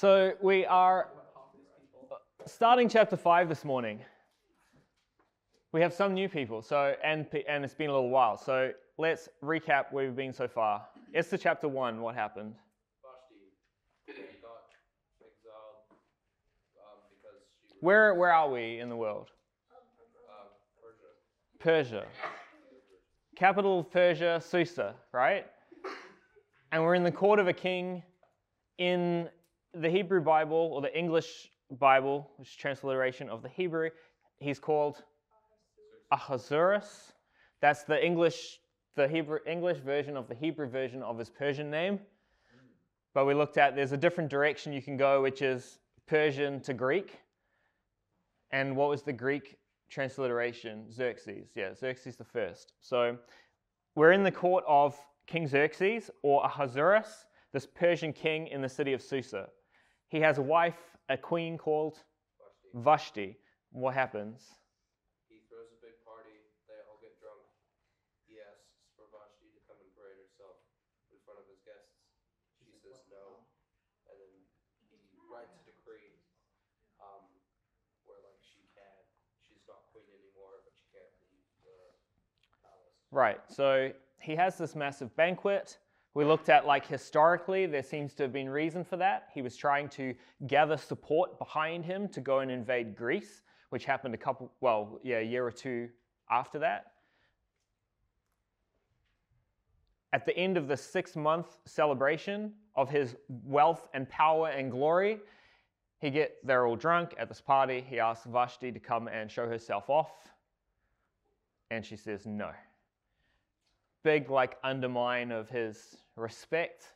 So we are starting chapter 5 this morning. We have some new people, so and and it's been a little while. So let's recap where we've been so far. Esther chapter 1, what happened? Where where are we in the world? Persia. Persia. Capital of Persia, Susa, right? And we're in the court of a king in the Hebrew Bible or the English Bible, which is transliteration of the Hebrew. He's called Ahasuerus. That's the English, the Hebrew English version of the Hebrew version of his Persian name. But we looked at there's a different direction you can go, which is Persian to Greek. And what was the Greek transliteration? Xerxes. Yeah, Xerxes the first. So we're in the court of King Xerxes or Ahasuerus, this Persian king in the city of Susa. He has a wife, a queen called Vashti. Vashti. What happens? He throws a big party. They all get drunk. He asks for Vashti to come and parade herself in front of his guests. She says no, and then he writes a decree um, where like she can, she's not queen anymore, but she can't leave the palace. Right. So he has this massive banquet. We looked at like historically, there seems to have been reason for that. He was trying to gather support behind him to go and invade Greece, which happened a couple, well, yeah, a year or two after that. At the end of the six month celebration of his wealth and power and glory, he get they're all drunk at this party. He asks Vashti to come and show herself off, and she says no big like undermine of his respect.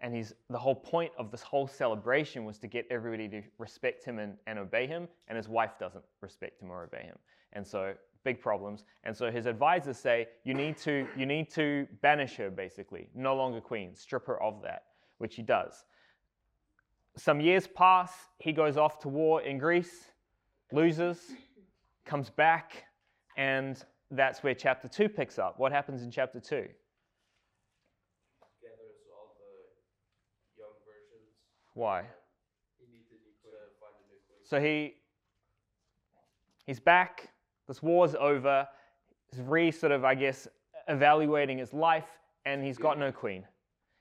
And he's the whole point of this whole celebration was to get everybody to respect him and, and obey him and his wife doesn't respect him or obey him. And so big problems. And so his advisors say you need to you need to banish her basically. No longer queen. Strip her of that which he does. Some years pass. He goes off to war in greece loses comes back and that's where chapter 2 picks up. What happens in chapter 2? Gathers all the young versions. Why? He needs a new queen to find a new queen. So he he's back. This war's over. He's re sort of, I guess, evaluating his life, and he's got no queen.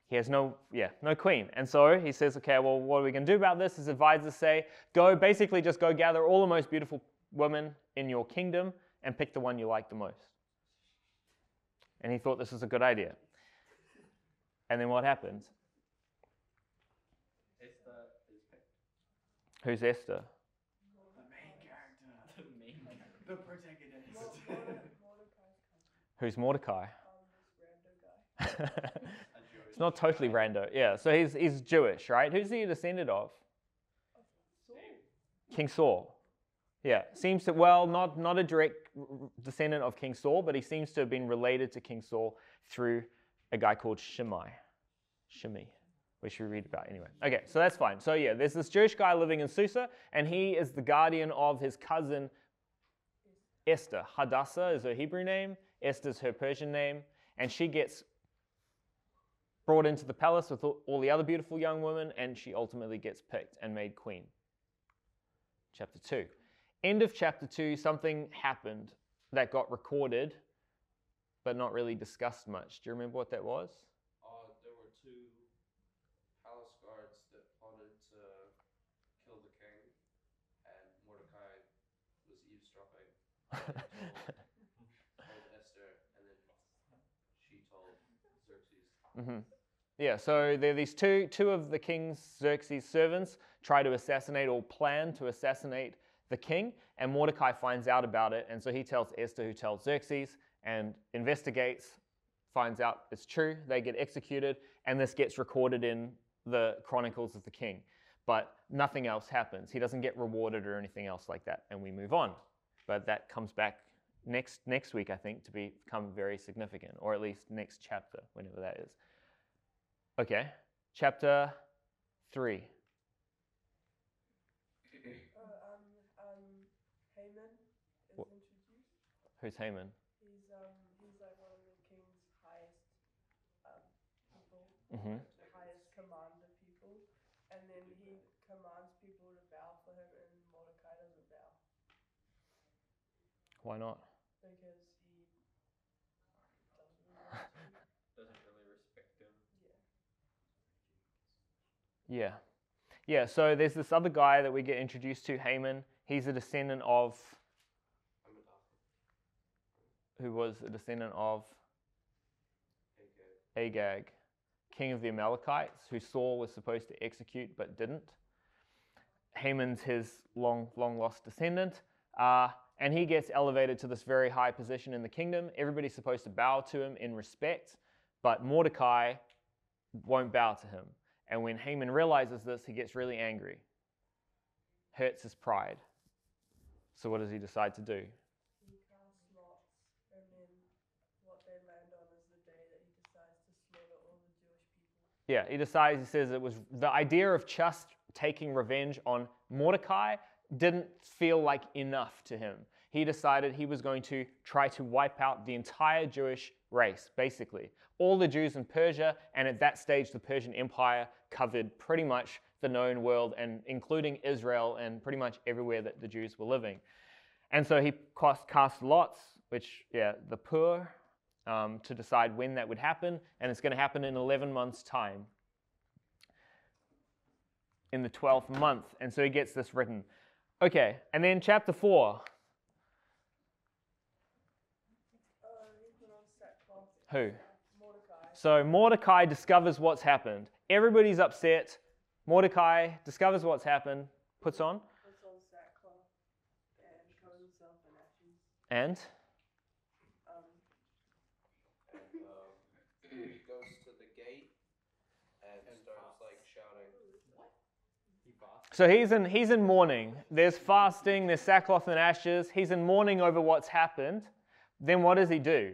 He has no, yeah, no queen. And so he says, okay, well, what are we going to do about this? His advisors say, go, basically just go gather all the most beautiful women in your kingdom and pick the one you like the most. And he thought this was a good idea. And then what happens? Esther is picked. Who's Esther? The main character. The main character. The protagonist. Who's Mordecai? Jewish it's not totally rando. Yeah, so he's, he's Jewish, right? Who's he descended of? King Saul. Yeah, seems to, well, not, not a direct descendant of King Saul, but he seems to have been related to King Saul through a guy called Shimei. Shimei, which we read about anyway. Okay, so that's fine. So yeah, there's this Jewish guy living in Susa, and he is the guardian of his cousin Esther. Hadassah is her Hebrew name, Esther's her Persian name, and she gets brought into the palace with all, the other beautiful young women, and she ultimately gets picked and made queen. Chapter 2. End of chapter 2, something happened that got recorded, but not really discussed much. Do you remember what that was? Uh, there were two palace guards that plotted to kill the king, and Mordecai was eavesdropping. and told Esther, and then she told Xerxes. hmm Yeah, so there are these two, two of the king's Xerxes' servants try to assassinate or plan to assassinate the king, and Mordecai finds out about it, and so he tells Esther, who tells Xerxes, and investigates, finds out it's true, they get executed, and this gets recorded in the Chronicles of the King. But nothing else happens. He doesn't get rewarded or anything else like that, and we move on. But that comes back next next week, I think, to become very significant, or at least next chapter, whenever that is. Okay, chapter three. Uh, um, um, Haman is What? introduced. Who's Haman? He's um, he's like one of the king's highest um, people, hmm highest commander people, and then he commands people to bow for him, and Mordecai doesn't bow Why not? because he doesn't really want to. Doesn't really respect him. Yeah. Yeah. Yeah, so there's this other guy that we get introduced to, Haman. He's a descendant of, I'm an author. who was a descendant of Okay. Agag, king of the Amalekites, who Saul was supposed to execute but didn't. Haman's his long, long lost descendant, uh, and he gets elevated to this very high position in the kingdom. Everybody's supposed to bow to him in respect, but Mordecai won't bow to him. And when Haman realizes this, he gets really angry, hurts his pride. So, what does he decide to do? He casts lots, and then what they land on is the day that he decides to slaughter all the Jewish people. Yeah, he decides, he says it was the idea of just taking revenge on Mordecai didn't feel like enough to him. He decided he was going to try to wipe out the entire Jewish race, basically. All the Jews in Persia, and at that stage, the Persian Empire covered pretty much the known world, and including Israel and pretty much everywhere that the Jews were living. And so he cast, lots, which, yeah, the Pur, um, to decide when that would happen, and it's going to happen in 11 months' time in the 12th month. And so he gets this written. Okay, and then chapter 4. Uh, he put on sackcloth. Who? Mordecai. So Mordecai discovers what's happened. Everybody's upset. Mordecai discovers what's happened, puts on, Puts on sackcloth and covers himself in ashes. and Um, And um, goes to the gate and, And starts fasts. like shouting. He fasts. So he's in he's in mourning. There's fasting, there's sackcloth and ashes. He's in mourning over what's happened. Then what does he do?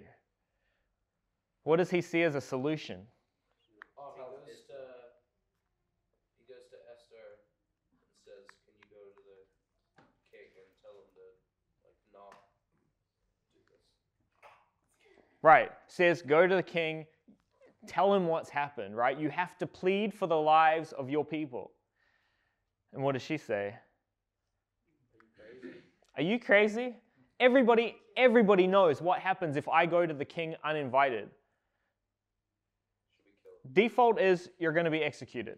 What does he see as a solution? Oh, he goes to he goes to Esther and says, "Can you go to the king and tell him to like not do this?" Right. Says, go to the king, tell him what's happened, right? You have to plead for the lives of your people. And what does she say? Are you crazy? Everybody, everybody knows what happens if I go to the king uninvited. Default is you're going to be executed.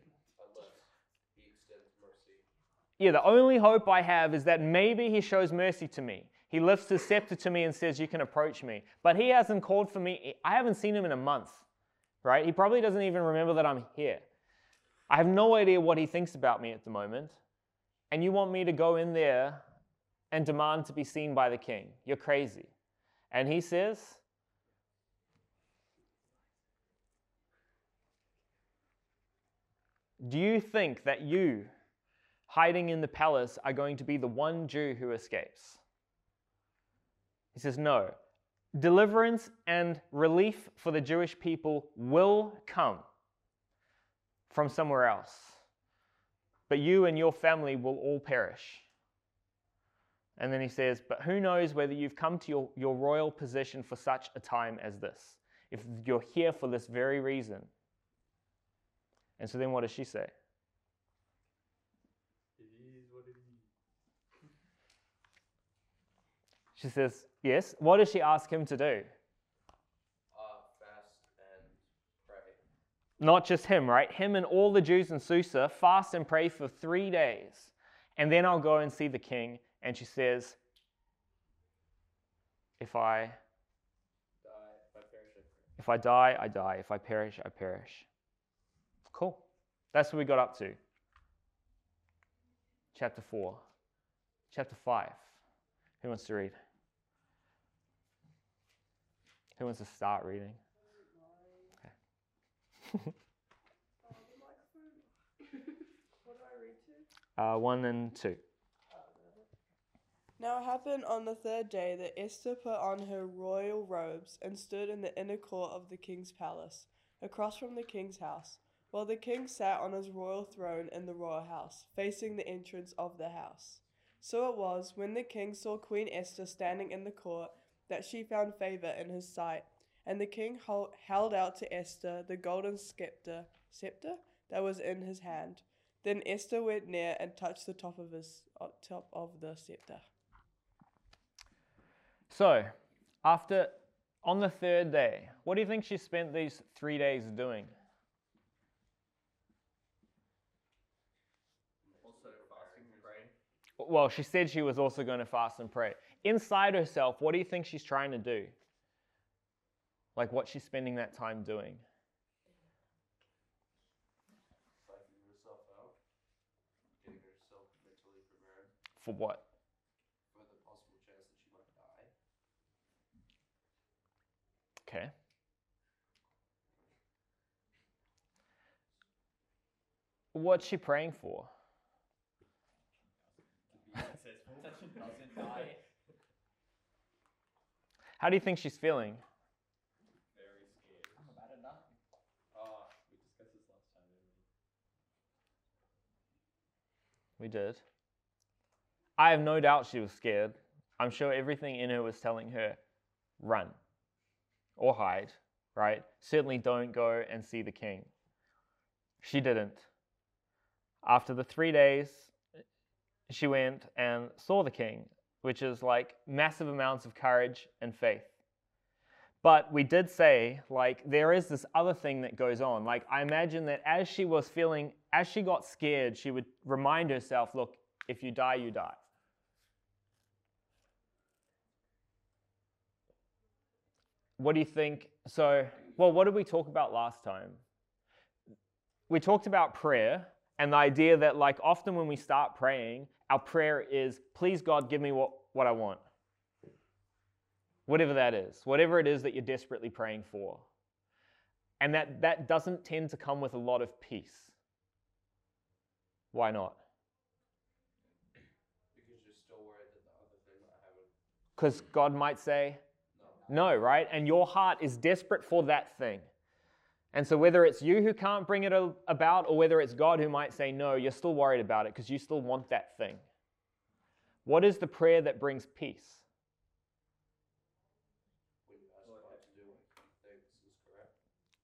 Yeah, the only hope I have is that maybe he shows mercy to me. He lifts his scepter to me and says, You can approach me. But he hasn't called for me. I haven't seen him in a month, right? He probably doesn't even remember that I'm here. I have no idea what he thinks about me at the moment. And you want me to go in there and demand to be seen by the king. You're crazy. And he says, Do you think that you, hiding in the palace, are going to be the one Jew who escapes? He says, No. Deliverance and relief for the Jewish people will come from somewhere else. But you and your family will all perish. And then he says, But who knows whether you've come to your, your royal position for such a time as this? If you're here for this very reason. And so then what does she say? She says, Yes. What does she ask him to do? Uh, fast and pray. Not just him, right? Him and all the Jews in Susa fast and pray for three days. And then I'll go and see the king. And she says, If I if I die, I die. If I perish, I perish. Cool. That's what we got up to. Chapter 4. Chapter 5. Who wants to read? Who wants to start reading? Oh, the microphone. what do I read to? Uh, 1 and 2. Now it happened on the third day that Esther put on her royal robes and stood in the inner court of the king's palace, across from the king's house, while the king sat on his royal throne in the royal house, facing the entrance of the house. So it was, when the king saw Queen Esther standing in the court, that she found favor in his sight. And the king held out to Esther the golden scepter, scepter that was in his hand. Then Esther went near and touched the top of his uh, top of the scepter. So, after on the third day, what do you think she spent these three days doing? Also fasting and praying. Well, she said she was also going to fast and pray. Inside herself, what do you think she's trying to do? Like what she's spending that time doing? Psyching herself out. Getting herself mentally prepared For what? for the possible chance that she might die. Okay. What's she praying for? How do you think she's feeling? Very scared. I'm about to die. Ah, we discussed this last time, didn't We did. I have no doubt she was scared. I'm sure everything in her was telling her, run or hide, right? Certainly don't go and see the king. She didn't. After the three days, she went and saw the king, which is like massive amounts of courage and faith. But we did say, like, there is this other thing that goes on. Like, I imagine that as she was feeling, as she got scared, she would remind herself, look, if you die, you die. What do you think? So, well, what did we talk about last time? We talked about prayer and the idea that, like, often when we start praying, our prayer is, please, God, give me what, what I want. Whatever that is, whatever it is that you're desperately praying for. And that, that doesn't tend to come with a lot of peace. Why not? because you're still worried that the other thing might happen. Because God might say, No. no, right? And your heart is desperate for that thing. And so, whether it's you who can't bring it about or whether it's God who might say no, you're still worried about it because you still want that thing. What is the prayer that brings peace? When you ask God to do things is correct.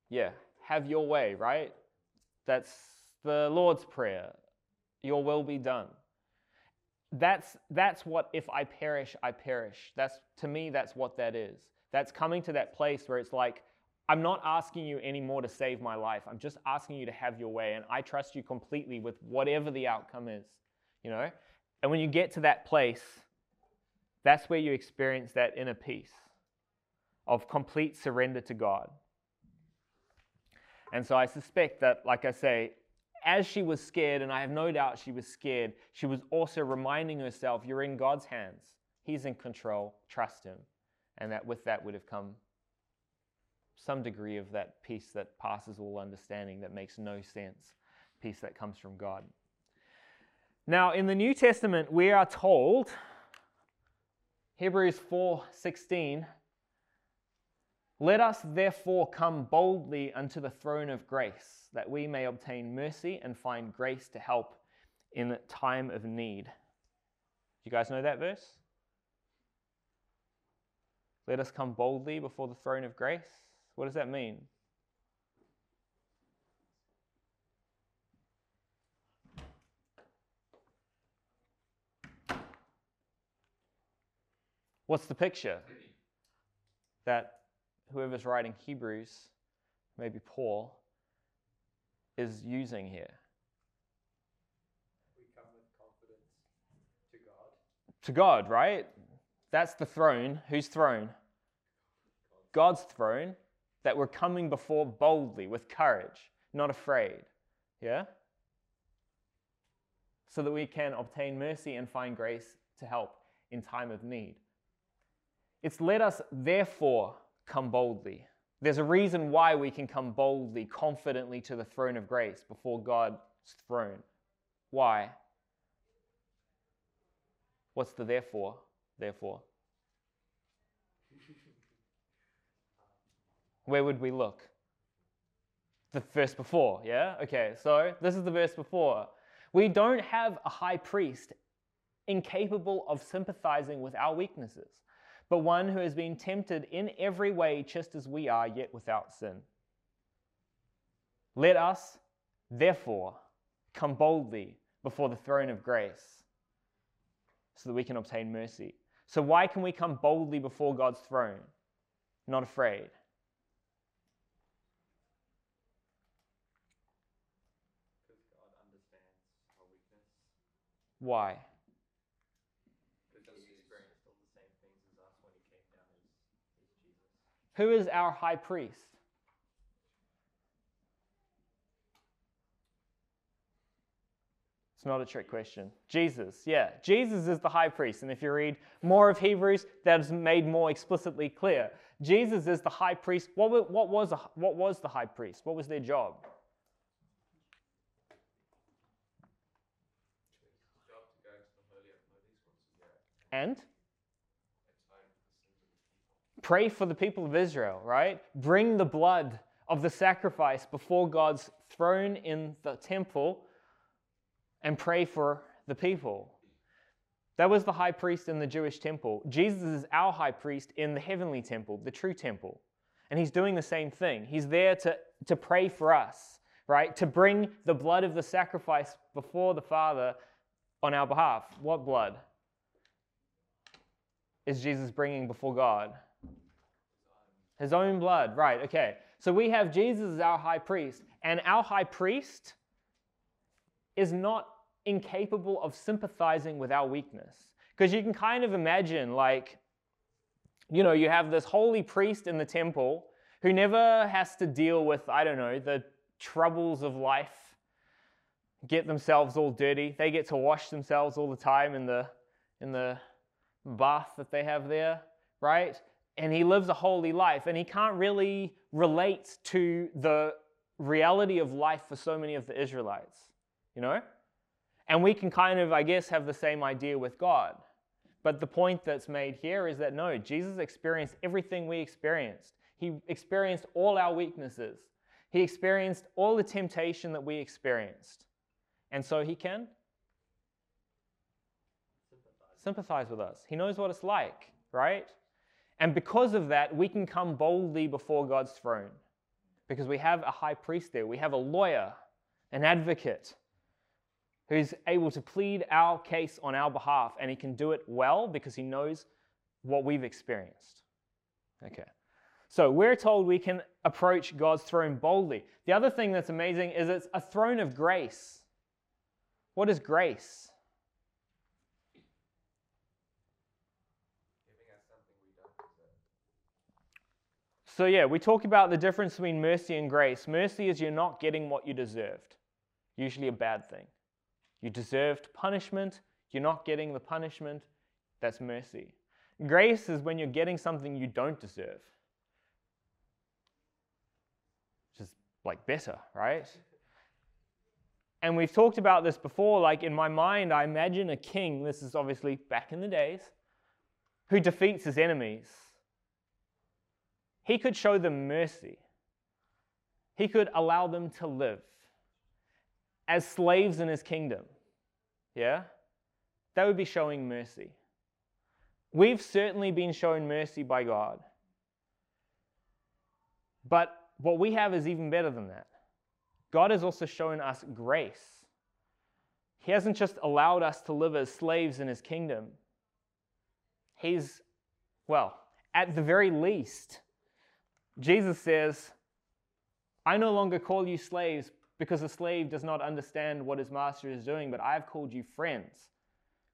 Yeah, have your way, right? That's the Lord's Prayer. Your will be done. That's that's what if I perish, I perish. That's to me that's what that is. That's coming to that place where it's like I'm not asking you anymore to save my life. I'm just asking you to have your way and I trust you completely with whatever the outcome is, you know? And when you get to that place, that's where you experience that inner peace of complete surrender to God. And so I suspect that, like I say, as she was scared, and I have no doubt she was scared, she was also reminding herself, You're in God's hands. He's in control. Trust Him. And that with that would have come some degree of that peace that passes all understanding, that makes no sense, peace that comes from God. Now, in the New Testament, we are told, Hebrews 4:16, let us therefore come boldly unto the throne of grace, that we may obtain mercy and find grace to help in time of need. Do you guys know that verse? Let us come boldly before the throne of grace. What does that mean? What's the picture? That whoever's writing Hebrews, maybe Paul, is using here. We come with confidence to God. To God, right? That's the throne. Whose throne? God's throne that we're coming before boldly, with courage, not afraid. Yeah? So that we can obtain mercy and find grace to help in time of need. It's let us therefore come boldly. There's a reason why we can come boldly, confidently to the throne of grace before God's throne. Why? What's the therefore? Therefore. Where would we look? The verse before, yeah? Okay, so this is the verse before. We don't have a high priest incapable of sympathizing with our weaknesses, but one who has been tempted in every way just as we are, yet without sin. Let us, therefore, come boldly before the throne of grace so that we can obtain mercy. So, why can we come boldly before God's throne? Not afraid. Because God understands our weakness. Why? Because he experienced all the same things as us when he came down as, as Jesus. Who is our high priest? It's not a trick question. Jesus, yeah. Jesus is the high priest. And if you read more of Hebrews, that is made more explicitly clear. Jesus is the high priest. What, what, was, a, what was the high priest? What was their job? His job to go into the Holy of Holies once a year And and atone for the sins of the people. Pray for the people of Israel, right? Bring the blood of the sacrifice before God's throne in the temple and pray for the people. That was the high priest in the Jewish temple. Jesus is our high priest in the heavenly temple, the true temple. And he's doing the same thing. He's there to, to pray for us, right? To bring the blood of the sacrifice before the Father on our behalf. What blood is Jesus bringing before God? His own blood, right, okay. So we have Jesus as our high priest, and our high priest is not incapable of sympathizing with our weakness. Because you can kind of imagine, like, you know, you have this holy priest in the temple who never has to deal with, I don't know, the troubles of life, get themselves all dirty. They get to wash themselves all the time in the, in the bath that they have there, right? And he lives a holy life, and he can't really relate to the reality of life for so many of the Israelites, you know? And we can kind of, I guess, have the same idea with God. But the point that's made here is that no, Jesus experienced everything we experienced. He experienced all our weaknesses. He experienced all the temptation that we experienced. And so he can Sympathize. sympathize with us. He knows what it's like, right? And because of that, we can come boldly before God's throne because we have a high priest there. We have a lawyer, an advocate who's able to plead our case on our behalf, and he can do it well because he knows what we've experienced. Okay. So we're told we can approach God's throne boldly. The other thing that's amazing is it's a throne of grace. What is grace? Giving us something we don't deserve. So, yeah, we talk about the difference between mercy and grace. Mercy is you're not getting what you deserved, usually a bad thing. You deserved punishment, you're not getting the punishment. That's mercy. Grace is when you're getting something you don't deserve, which is like better, right? And we've talked about this before. Like in my mind, I imagine a king, this is obviously back in the days, who defeats his enemies he could show them mercy. He could allow them to live as slaves in his kingdom. Yeah? That would be showing mercy. We've certainly been shown mercy by God. But what we have is even better than that. God has also shown us grace. He hasn't just allowed us to live as slaves in his kingdom. He's, well, at the very least, Jesus says, I no longer call you slaves because a slave does not understand what his master is doing, but I have called you friends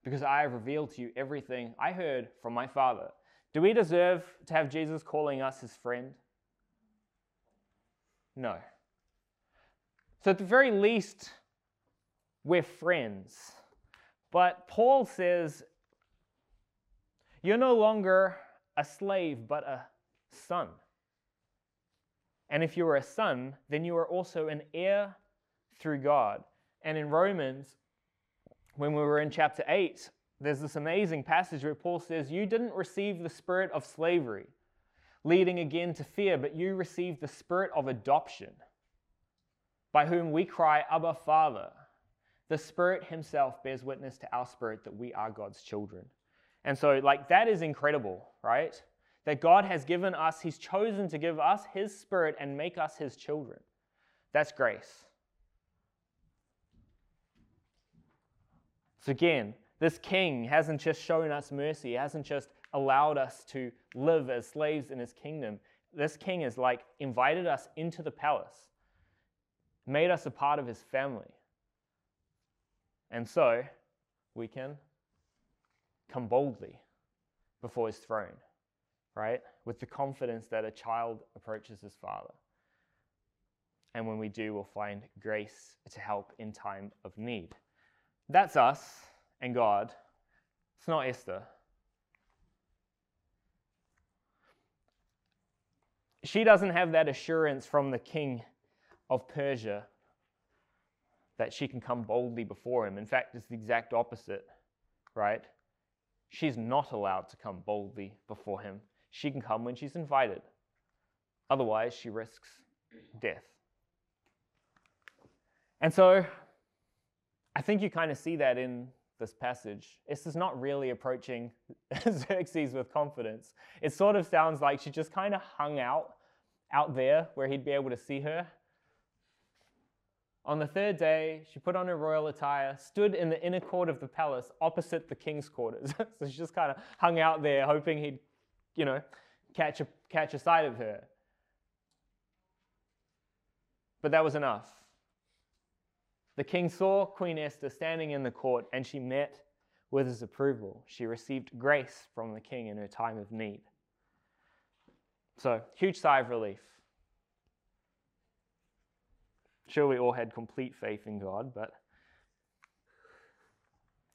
because I have revealed to you everything I heard from my Father. Do we deserve to have Jesus calling us his friend? No. So, at the very least, we're friends. But Paul says, You're no longer a slave, but a son. And if you are a son, then you are also an heir through God. And in Romans, when we were in chapter 8, there's this amazing passage where Paul says, You didn't receive the spirit of slavery, leading again to fear, but you received the spirit of adoption, by whom we cry, Abba, Father. The Spirit Himself bears witness to our spirit that we are God's children. And so, like, that is incredible, right? That God has given us, He's chosen to give us His Spirit and make us His children. That's grace. So, again, this king hasn't just shown us mercy, he hasn't just allowed us to live as slaves in his kingdom. This king has like invited us into the palace, made us a part of his family. And so we can come boldly before his throne, right? With the confidence that a child approaches his father. And when we do, we'll find grace to help in time of need. That's us and God. It's not Esther. She doesn't have that assurance from the king of Persia that she can come boldly before him. In fact, it's the exact opposite, right? She's not allowed to come boldly before him. She can come when she's invited. Otherwise, she risks death. And so, I think you kind of see that in this passage. Esther's not really approaching Xerxes with confidence. It sort of sounds like she just kind of hung out out there where he'd be able to see her. On the third day, she put on her royal attire, stood in the inner court of the palace opposite the king's quarters. so she just kind of hung out there, hoping he'd, you know, catch a, catch a sight of her. But that was enough. The king saw Queen Esther standing in the court, and she met with his approval. She received grace from the king in her time of need. So, huge sigh of relief. Sure, we all had complete faith in God, but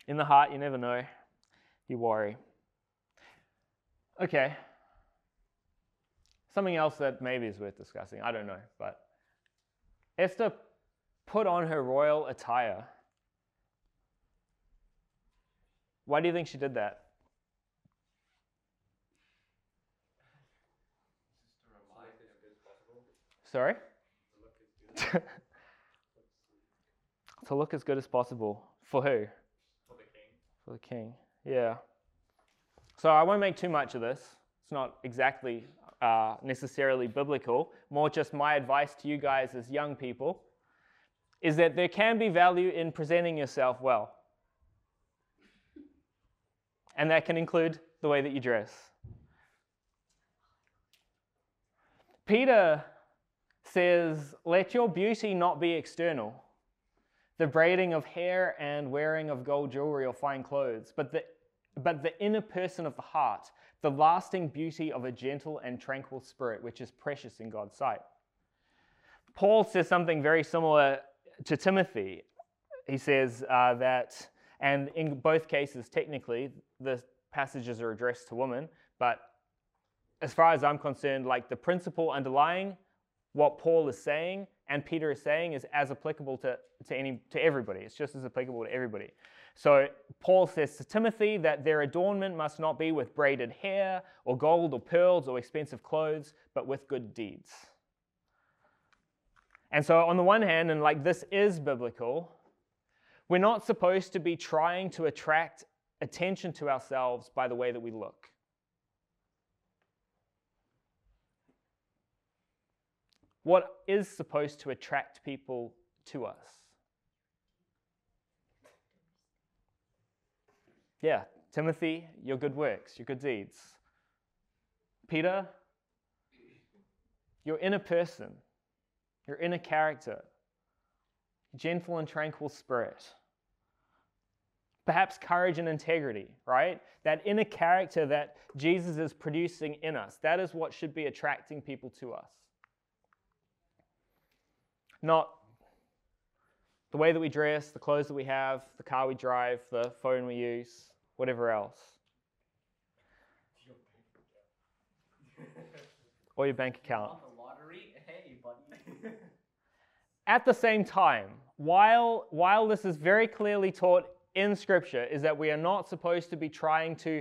in the heart, you never know. You worry. Okay. Something else that maybe is worth discussing. I don't know, but Esther put on her royal attire. Why do you think she did that? Sorry? to look as good as possible. For who? For the king. For the king. Yeah. So I won't make too much of this. It's not exactly uh, necessarily biblical. More just my advice to you guys as young people is that there can be value in presenting yourself well. And that can include the way that you dress. Peter says, Let your beauty not be external, the braiding of hair and wearing of gold jewelry or fine clothes, but the, but the inner person of the heart, the lasting beauty of a gentle and tranquil spirit, which is precious in God's sight. Paul says something very similar to Timothy. He says uh, that, and in both cases, technically, the passages are addressed to women, but as far as I'm concerned, like the principle underlying what Paul is saying and Peter is saying is as applicable to, to, any, to everybody. It's just as applicable to everybody. So Paul says to Timothy that their adornment must not be with braided hair or gold or pearls or expensive clothes, but with good deeds. And so, on the one hand, and like this is biblical, we're not supposed to be trying to attract attention to ourselves by the way that we look. What is supposed to attract people to us? Yeah, Timothy, your good works, your good deeds. Peter, your inner person, your inner character, gentle and tranquil spirit. Perhaps courage and integrity, right? That inner character that Jesus is producing in us. That is what should be attracting people to us not the way that we dress, the clothes that we have, the car we drive, the phone we use, whatever else. or your bank account. the lottery? Hey, buddy. At the same time, while, while this is very clearly taught in Scripture, is that we are not supposed to be trying to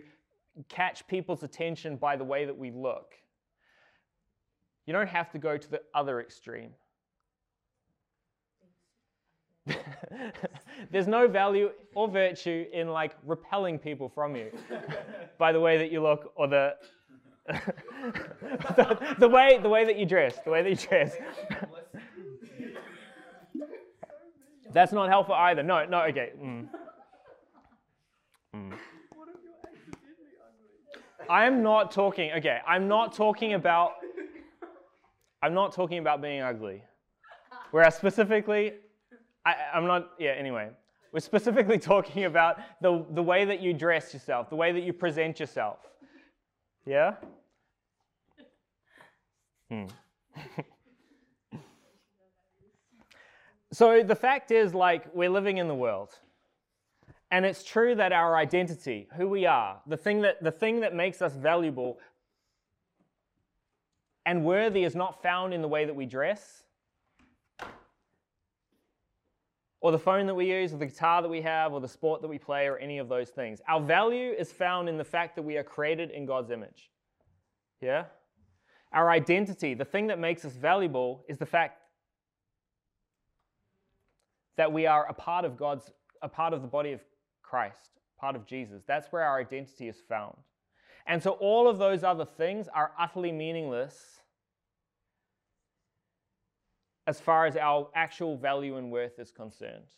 catch people's attention by the way that we look. You don't have to go to the other extreme. There's no value or virtue in like repelling people from you by the way that you look or the the, the, way the way that you dress, the way that you dress. That's not helpful either. No, no, okay. Mm. What if you're accidentally ugly? I am not talking. Okay, I'm not talking about. I'm not talking about being ugly. Whereas specifically, I, I'm not. Yeah. Anyway, we're specifically talking about the the way that you dress yourself, the way that you present yourself. Yeah. Hmm. so the fact is, like, we're living in the world. And it's true that our identity, who we are, the thing that, the thing that makes us valuable and worthy is not found in the way that we dress, or the phone that we use, or the guitar that we have, or the sport that we play, or any of those things. Our value is found in the fact that we are created in God's image. Yeah? Our identity, the thing that makes us valuable, is the fact that we are a part of God's, a part of the body of Christ, part of Jesus. That's where our identity is found. And so all of those other things are utterly meaningless as far as our actual value and worth is concerned.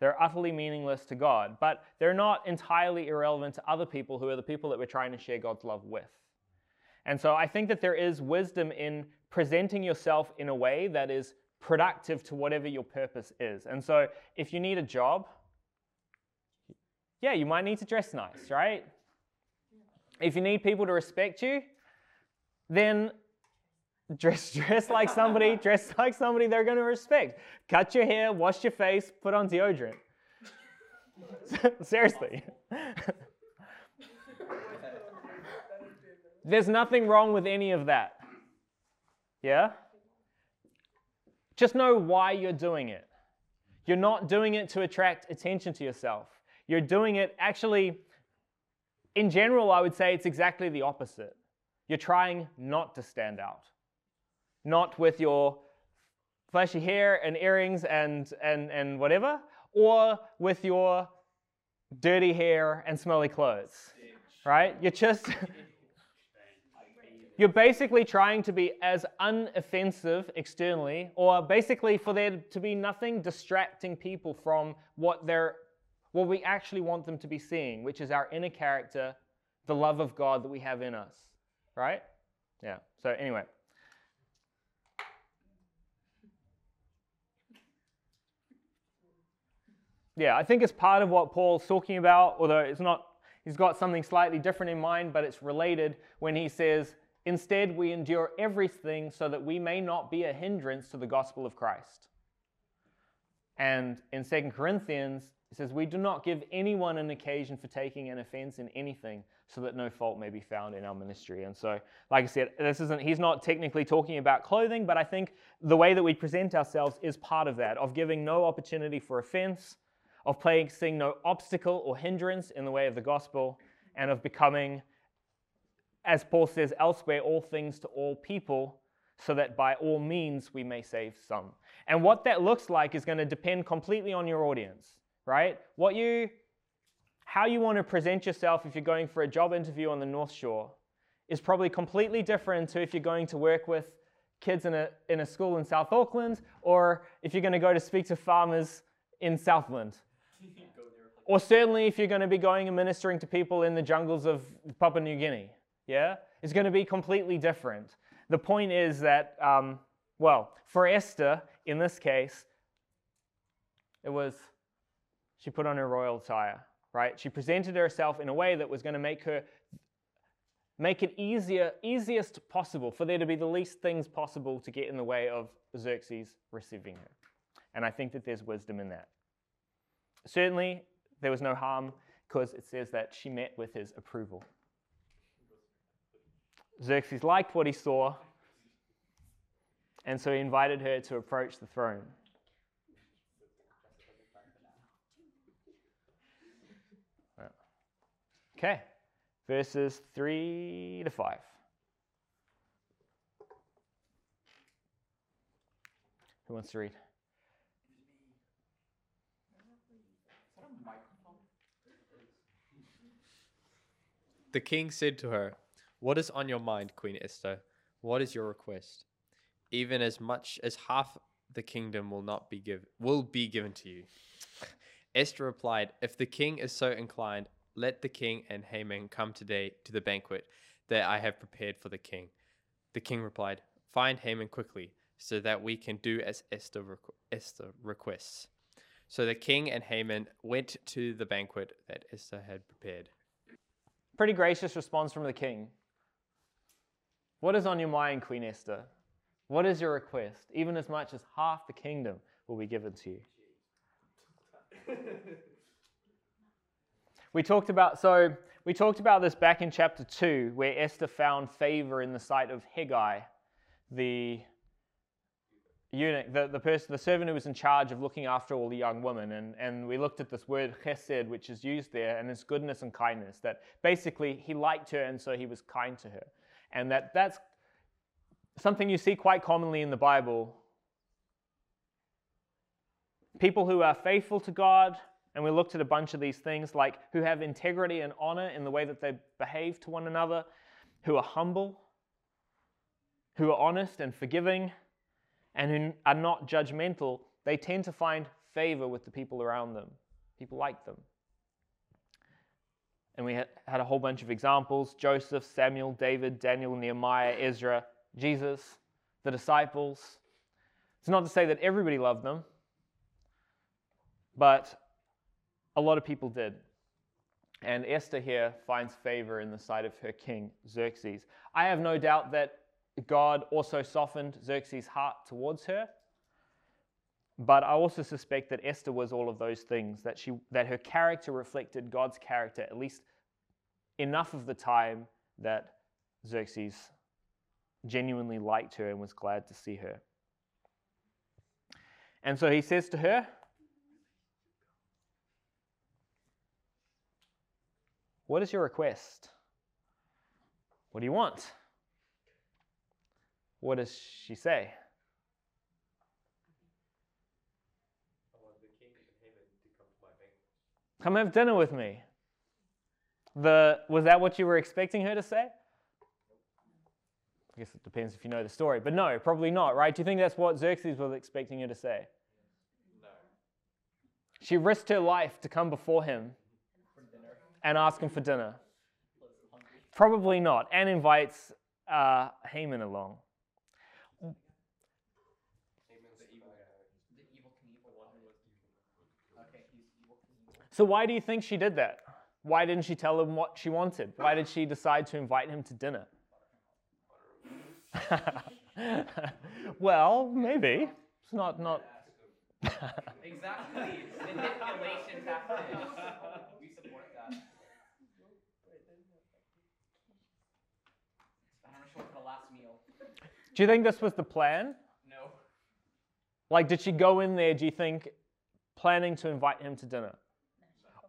They're utterly meaningless to God, but they're not entirely irrelevant to other people who are the people that we're trying to share God's love with. And so I think that there is wisdom in presenting yourself in a way that is productive to whatever your purpose is. And so if you need a job, yeah, you might need to dress nice, right? If you need people to respect you, then dress dress like somebody, dress like somebody they're going to respect. Cut your hair, wash your face, put on deodorant. Seriously. There's nothing wrong with any of that. Yeah? Just know why you're doing it. You're not doing it to attract attention to yourself. You're doing it actually, in general, I would say it's exactly the opposite. You're trying not to stand out, not with your flashy hair and earrings and, and, and whatever, or with your dirty hair and smelly clothes, right? You're just. You're basically trying to be as unoffensive externally, or basically for there to be nothing distracting people from what they're what we actually want them to be seeing, which is our inner character, the love of God that we have in us. Right? Yeah. So anyway. Yeah, I think it's part of what Paul's talking about, although it's not he's got something slightly different in mind, but it's related when he says Instead, we endure everything so that we may not be a hindrance to the gospel of Christ. And in 2 Corinthians, it says, We do not give anyone an occasion for taking an offense in anything, so that no fault may be found in our ministry. And so, like I said, this isn't, he's not technically talking about clothing, but I think the way that we present ourselves is part of that, of giving no opportunity for offense, of placing no obstacle or hindrance in the way of the gospel, and of becoming as Paul says elsewhere, all things to all people, so that by all means we may save some. And what that looks like is going to depend completely on your audience, right? What you, how you want to present yourself if you're going for a job interview on the North Shore is probably completely different to if you're going to work with kids in a, in a school in South Auckland or if you're going to go to speak to farmers in Southland. Or certainly if you're going to be going and ministering to people in the jungles of Papua New Guinea yeah, is going to be completely different. The point is that, um, well, for Esther, in this case, it was she put on her royal attire, right? She presented herself in a way that was going to make her make it easier, easiest possible for there to be the least things possible to get in the way of Xerxes receiving her. And I think that there's wisdom in that. Certainly, there was no harm because it says that she met with his approval. Xerxes liked what he saw, and so he invited her to approach the throne. Okay, verses 3 to 5. Who wants to read? The king said to her, What is on your mind, Queen Esther? What is your request? Even as much as half the kingdom will not be given will be given to you. Esther replied, If the king is so inclined, let the king and Haman come today to the banquet that I have prepared for the king. The king replied, Find Haman quickly, so that we can do as Esther, requ- Esther requests. So the king and Haman went to the banquet that Esther had prepared. Pretty gracious response from the king. What is on your mind, Queen Esther? What is your request? Even as much as half the kingdom will be given to you. we talked about so we talked about this back in chapter 2 where Esther found favor in the sight of Hegai, the eunuch, the, the person, the servant who was in charge of looking after all the young women. And, and we looked at this word chesed, which is used there, and it's goodness and kindness. That basically he liked her and so he was kind to her. And that, that's something you see quite commonly in the Bible. People who are faithful to God, and we looked at a bunch of these things, like who have integrity and honor in the way that they behave to one another, who are humble, who are honest and forgiving, and who are not judgmental, they tend to find favor with the people around them. People like them. And we had a whole bunch of examples Joseph, Samuel, David, Daniel, Nehemiah, Ezra, Jesus, the disciples. It's not to say that everybody loved them, but a lot of people did. And Esther here finds favor in the sight of her king, Xerxes. I have no doubt that God also softened Xerxes' heart towards her. But I also suspect that Esther was all of those things, that, she, that her character reflected God's character, at least enough of the time that Xerxes genuinely liked her and was glad to see her. And so he says to her, What is your request? What do you want? What does she say? Come have dinner with me. The, was that what you were expecting her to say? I guess it depends if you know the story. But no, probably not, right? Do you think that's what Xerxes was expecting her to say? No. She risked her life to come before him and ask him for dinner. Probably not. And invites uh, Haman along. So, why do you think she did that? Why didn't she tell him what she wanted? Why did she decide to invite him to dinner? well, maybe. It's not not. exactly. Manipulation tactics. We support that. I'm sure for the last meal. Do you think this was the plan? No. Like, did she go in there, do you think, planning to invite him to dinner?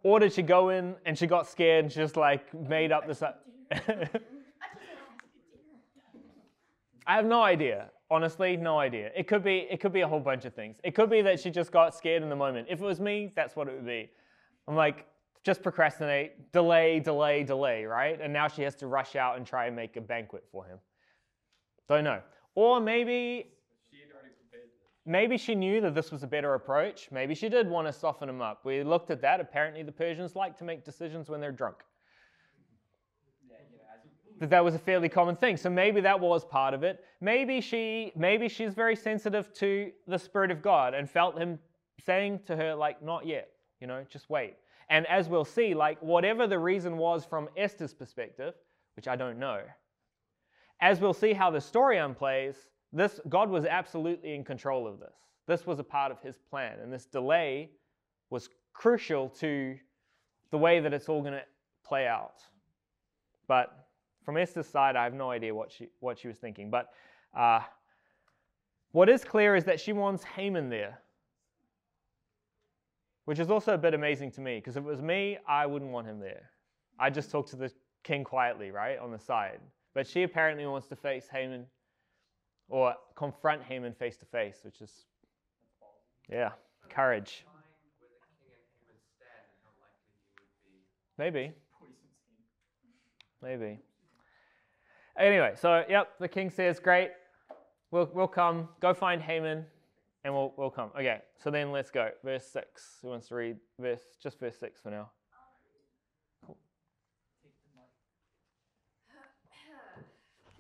Or did she go in and she got scared and she just like made up this? I have no idea. Honestly, no idea. It could be it could be a whole bunch of things. It could be that she just got scared in the moment. If it was me, that's what it would be. I'm like, just procrastinate, delay, delay, delay, right? And now she has to rush out and try and make a banquet for him. Don't know. Or maybe maybe she knew that this was a better approach. Maybe she did want to soften him up. We looked at that. Apparently, the Persians like to make decisions when they're drunk. That that was a fairly common thing. So maybe that was part of it. Maybe she, maybe she's very sensitive to the Spirit of God and felt him saying to her, like, not yet, you know, just wait. And as we'll see, like, whatever the reason was from Esther's perspective, which I don't know, as we'll see how the story unplays, this, God was absolutely in control of this. This was a part of his plan, and this delay was crucial to the way that it's all going to play out. But from Esther's side, I have no idea what she, what she was thinking. But uh, what is clear is that she wants Haman there, which is also a bit amazing to me, because if it was me, I wouldn't want him there. I'd just talk to the king quietly, right, on the side. But she apparently wants to face Haman or confront Haman face to face, which is, yeah, courage. Maybe. Maybe. Anyway, so yep, the king says, Great, we'll, we'll come, go find Haman. and we'll, we'll come. Okay, so then let's go. Verse 6. Who wants to read verse, just verse 6 for now?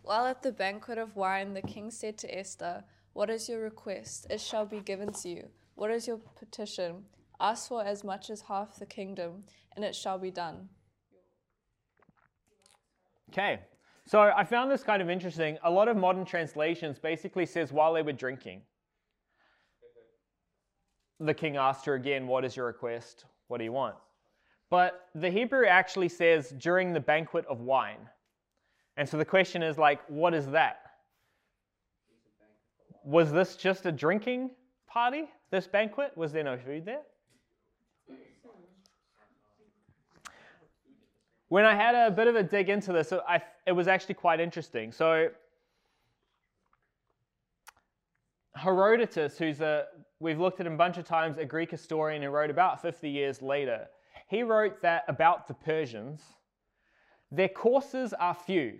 While at the banquet of wine, the king said to Esther, What is your request? It shall be given to you. What is your petition? Ask for as much as half the kingdom, and it shall be done. Okay, so I found this kind of interesting. A lot of modern translations basically says while they were drinking. The king asked her again, What is your request? What do you want? But the Hebrew actually says during the banquet of wine. And so the question is like, what is that? Was this just a drinking party, this banquet? Was there no food there? When I had a bit of a dig into this, I, it was actually quite interesting. So, Herodotus, who's a, we've looked at him a bunch of times, a Greek historian who wrote about 50 years later, he wrote that about the Persians their courses are few,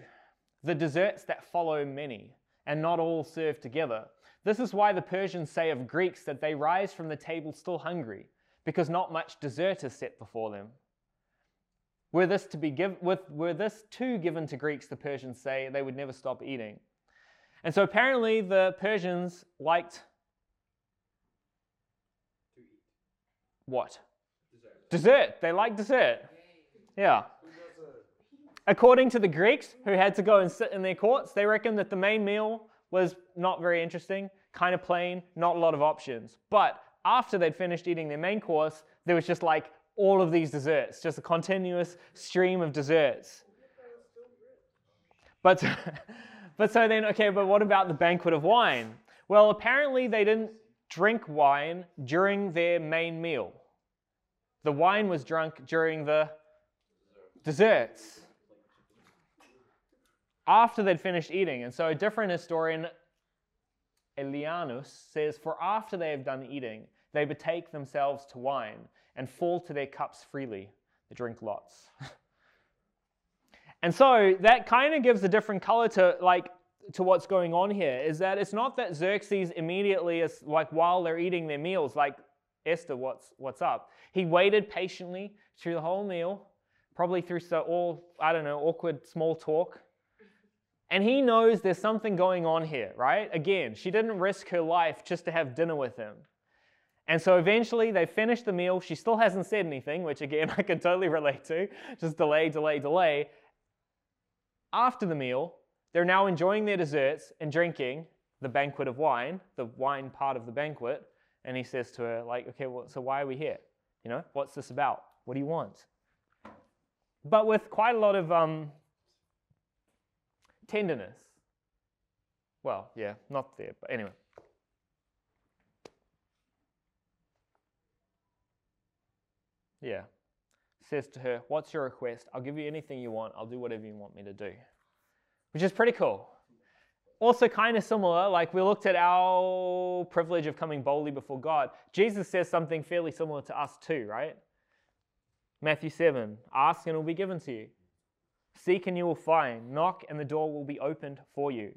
the desserts that follow many, and not all served together. This is why the Persians say of Greeks that they rise from the table still hungry, because not much dessert is set before them. Were this to be give, with, were this too given to Greeks, the Persians say they would never stop eating. And so apparently the Persians liked what? Dessert. Dessert. They like dessert. Yeah. According to the Greeks, who had to go and sit in their courts, they reckon that the main meal was not very interesting, kind of plain, not a lot of options. But after they'd finished eating their main course, there was just like all of these desserts, just a continuous stream of desserts. But, but so then, okay, but what about the banquet of wine? Well, apparently they didn't drink wine during their main meal. The wine was drunk during the desserts after they'd finished eating. And so a different historian, Elianus, says, For after they have done eating, they betake themselves to wine and fall to their cups freely. They drink lots. and so that kind of gives a different color to like to what's going on here is that it's not that Xerxes immediately is like while they're eating their meals, like Esther, what's what's up? He waited patiently through the whole meal, probably through so all I don't know awkward small talk, and he knows there's something going on here, right? Again, she didn't risk her life just to have dinner with him. And so eventually they finish the meal. She still hasn't said anything, which again I can totally relate to. Just delay, delay, delay. After the meal, they're now enjoying their desserts and drinking the banquet of wine, the wine part of the banquet. And he says to her, like, okay, well, so why are we here? You know, what's this about? What do you want? But with quite a lot of um, tenderness. Well, yeah, not there, but anyway. Yeah. Says to her, What's your request? I'll give you anything you want. I'll do whatever you want me to do. Which is pretty cool. Also, kind of similar, like we looked at our privilege of coming boldly before God. Jesus says something fairly similar to us too, right? Matthew 7 Ask and it will be given to you. Seek and you will find. Knock and the door will be opened for you.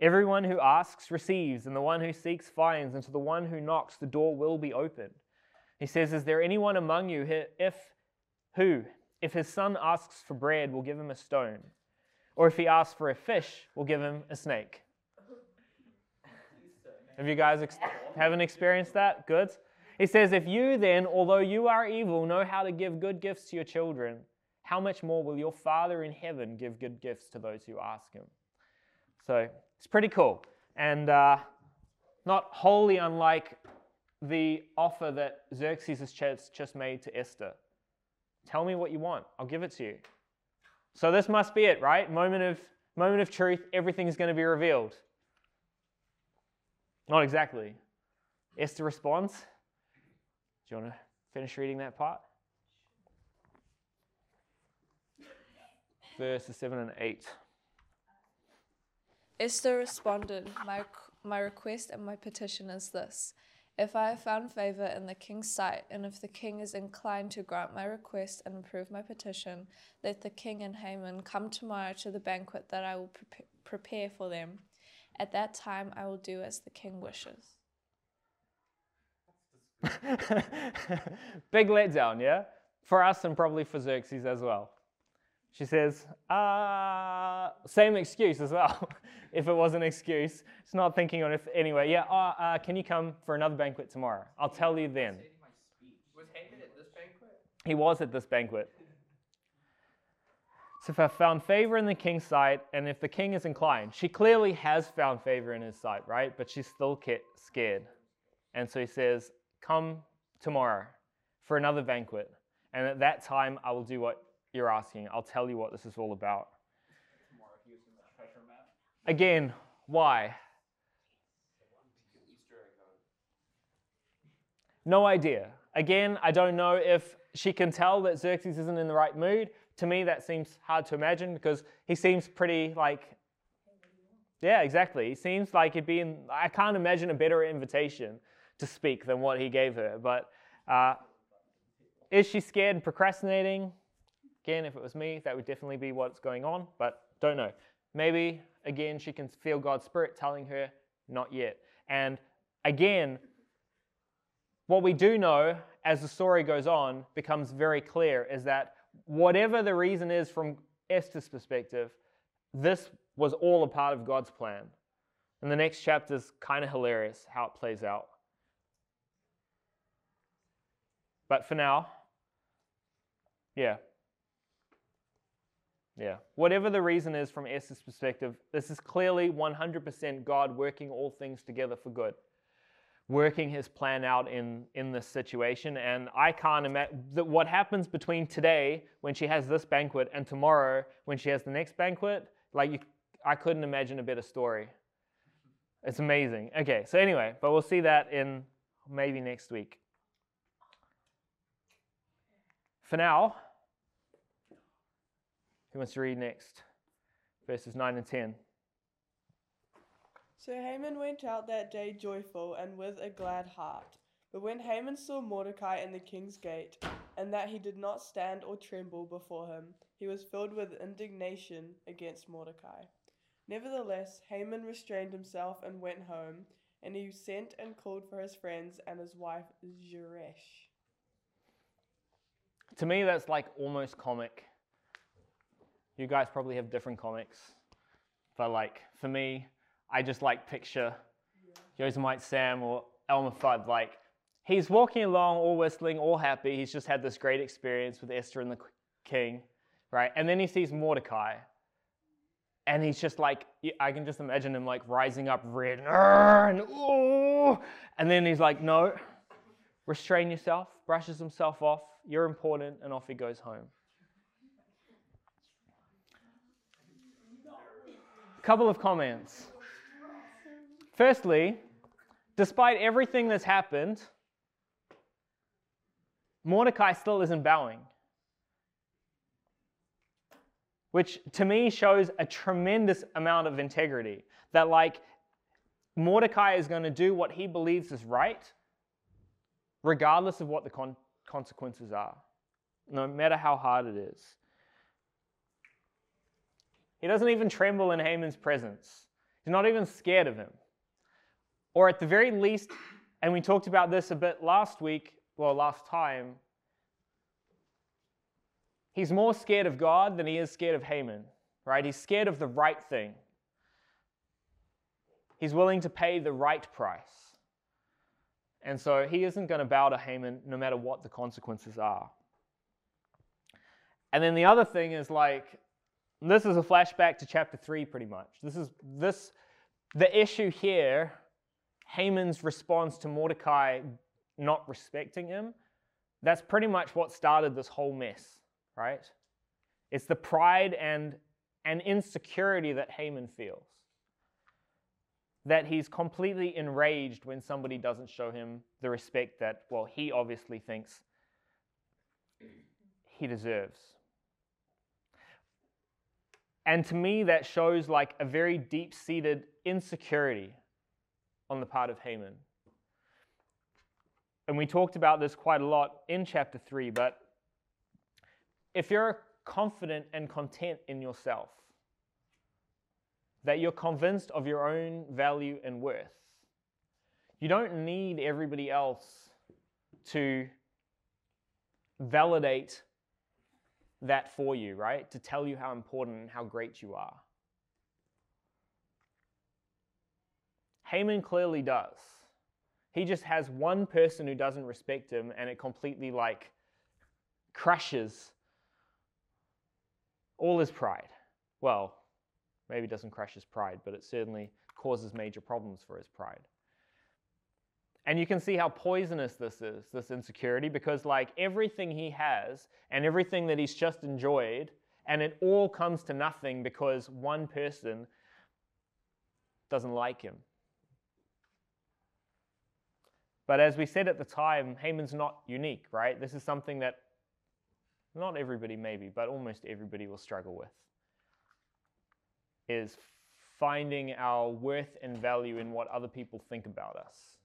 Everyone who asks receives, and the one who seeks finds, and to the one who knocks the door will be opened. He says, Is there anyone among you if who, if his son asks for bread, will give him a stone? Or if he asks for a fish, will give him a snake? Have you guys ex- haven't experienced that? Good. He says, If you then, although you are evil, know how to give good gifts to your children, how much more will your Father in heaven give good gifts to those who ask him? So it's pretty cool. And uh, not wholly unlike the offer that Xerxes has just made to Esther. Tell me what you want, I'll give it to you. So this must be it, right? Moment of, moment of truth, everything's going to be revealed. Not exactly. Esther responds. Do you want to finish reading that part? Verses 7 and 8. Esther responded, my, my request and my petition is this. If I have found favor in the king's sight, and if the king is inclined to grant my request and approve my petition, let the king and Haman come tomorrow to the banquet that I will pre- prepare for them. At that time, I will do as the king wishes. Big letdown, yeah? For us and probably for Xerxes as well. She says, uh, same excuse as well. if it was an excuse, it's not thinking on if anyway. Yeah, uh, uh, can you come for another banquet tomorrow? I'll tell you then. Was Haman at this banquet? He was at this banquet. So if I found favor in the king's sight, and if the king is inclined, she clearly has found favor in his sight, right? But she's still scared. And so he says, Come tomorrow for another banquet. And at that time, I will do what you're asking. I'll tell you what this is all about. Again, why? No idea. Again, I don't know if she can tell that Xerxes isn't in the right mood. To me, that seems hard to imagine because he seems pretty like. Yeah, exactly. He seems like he'd be in. I can't imagine a better invitation to speak than what he gave her. But uh, is she scared and procrastinating? Again, if it was me, that would definitely be what's going on, but don't know. Maybe, again, she can feel God's Spirit telling her, not yet. And again, what we do know as the story goes on becomes very clear is that whatever the reason is from Esther's perspective, this was all a part of God's plan. And the next chapter is kind of hilarious how it plays out. But for now, yeah, yeah. Whatever the reason is from Esther's perspective, this is clearly 100% God working all things together for good, working his plan out in, in this situation. And I can't imagine that what happens between today when she has this banquet and tomorrow when she has the next banquet, like you, I couldn't imagine a better story. It's amazing. Okay, so anyway, but we'll see that in maybe next week. For now, who wants to read next? Verses 9 and 10. So Haman went out that day joyful and with a glad heart. But when Haman saw Mordecai in the king's gate, and that he did not stand or tremble before him, he was filled with indignation against Mordecai. Nevertheless, Haman restrained himself and went home, and he sent and called for his friends and his wife Zeresh. To me, that's like almost comic. You guys probably have different comics. But like for me, I just like picture yeah. Yosemite Sam or Elmer Fudd. Like he's walking along, all whistling, all happy. He's just had this great experience with Esther and the king, right? And then he sees Mordecai. And he's just like, I can just imagine him like rising up red and, ooh, and then he's like, no, restrain yourself, brushes himself off. You're important, and off he goes home. Couple of comments. Firstly, despite everything that's happened, Mordecai still isn't bowing. Which to me shows a tremendous amount of integrity. That, like, Mordecai is going to do what he believes is right, regardless of what the con- consequences are, no matter how hard it is. He doesn't even tremble in Haman's presence. He's not even scared of him. Or at the very least, and we talked about this a bit last week, well, last time, he's more scared of God than he is scared of Haman, right? He's scared of the right thing. He's willing to pay the right price. And so he isn't going to bow to Haman no matter what the consequences are. And then the other thing is like, this is a flashback to chapter 3 pretty much. This is this the issue here, Haman's response to Mordecai not respecting him. That's pretty much what started this whole mess, right? It's the pride and and insecurity that Haman feels. That he's completely enraged when somebody doesn't show him the respect that, well, he obviously thinks he deserves. And to me, that shows like a very deep seated insecurity on the part of Haman. And we talked about this quite a lot in chapter 3, but if you're confident and content in yourself, that you're convinced of your own value and worth, you don't need everybody else to validate that for you, right? To tell you how important and how great you are. Haman clearly does. He just has one person who doesn't respect him, and it completely like crushes all his pride. Well, maybe it doesn't crush his pride, but it certainly causes major problems for his pride. And you can see how poisonous this is, this insecurity, because like everything he has and everything that he's just enjoyed, and it all comes to nothing because one person doesn't like him. But as we said at the time, Haman's not unique, right? This is something that not everybody maybe, but almost everybody will struggle with. Is finding our worth and value in what other people think about us.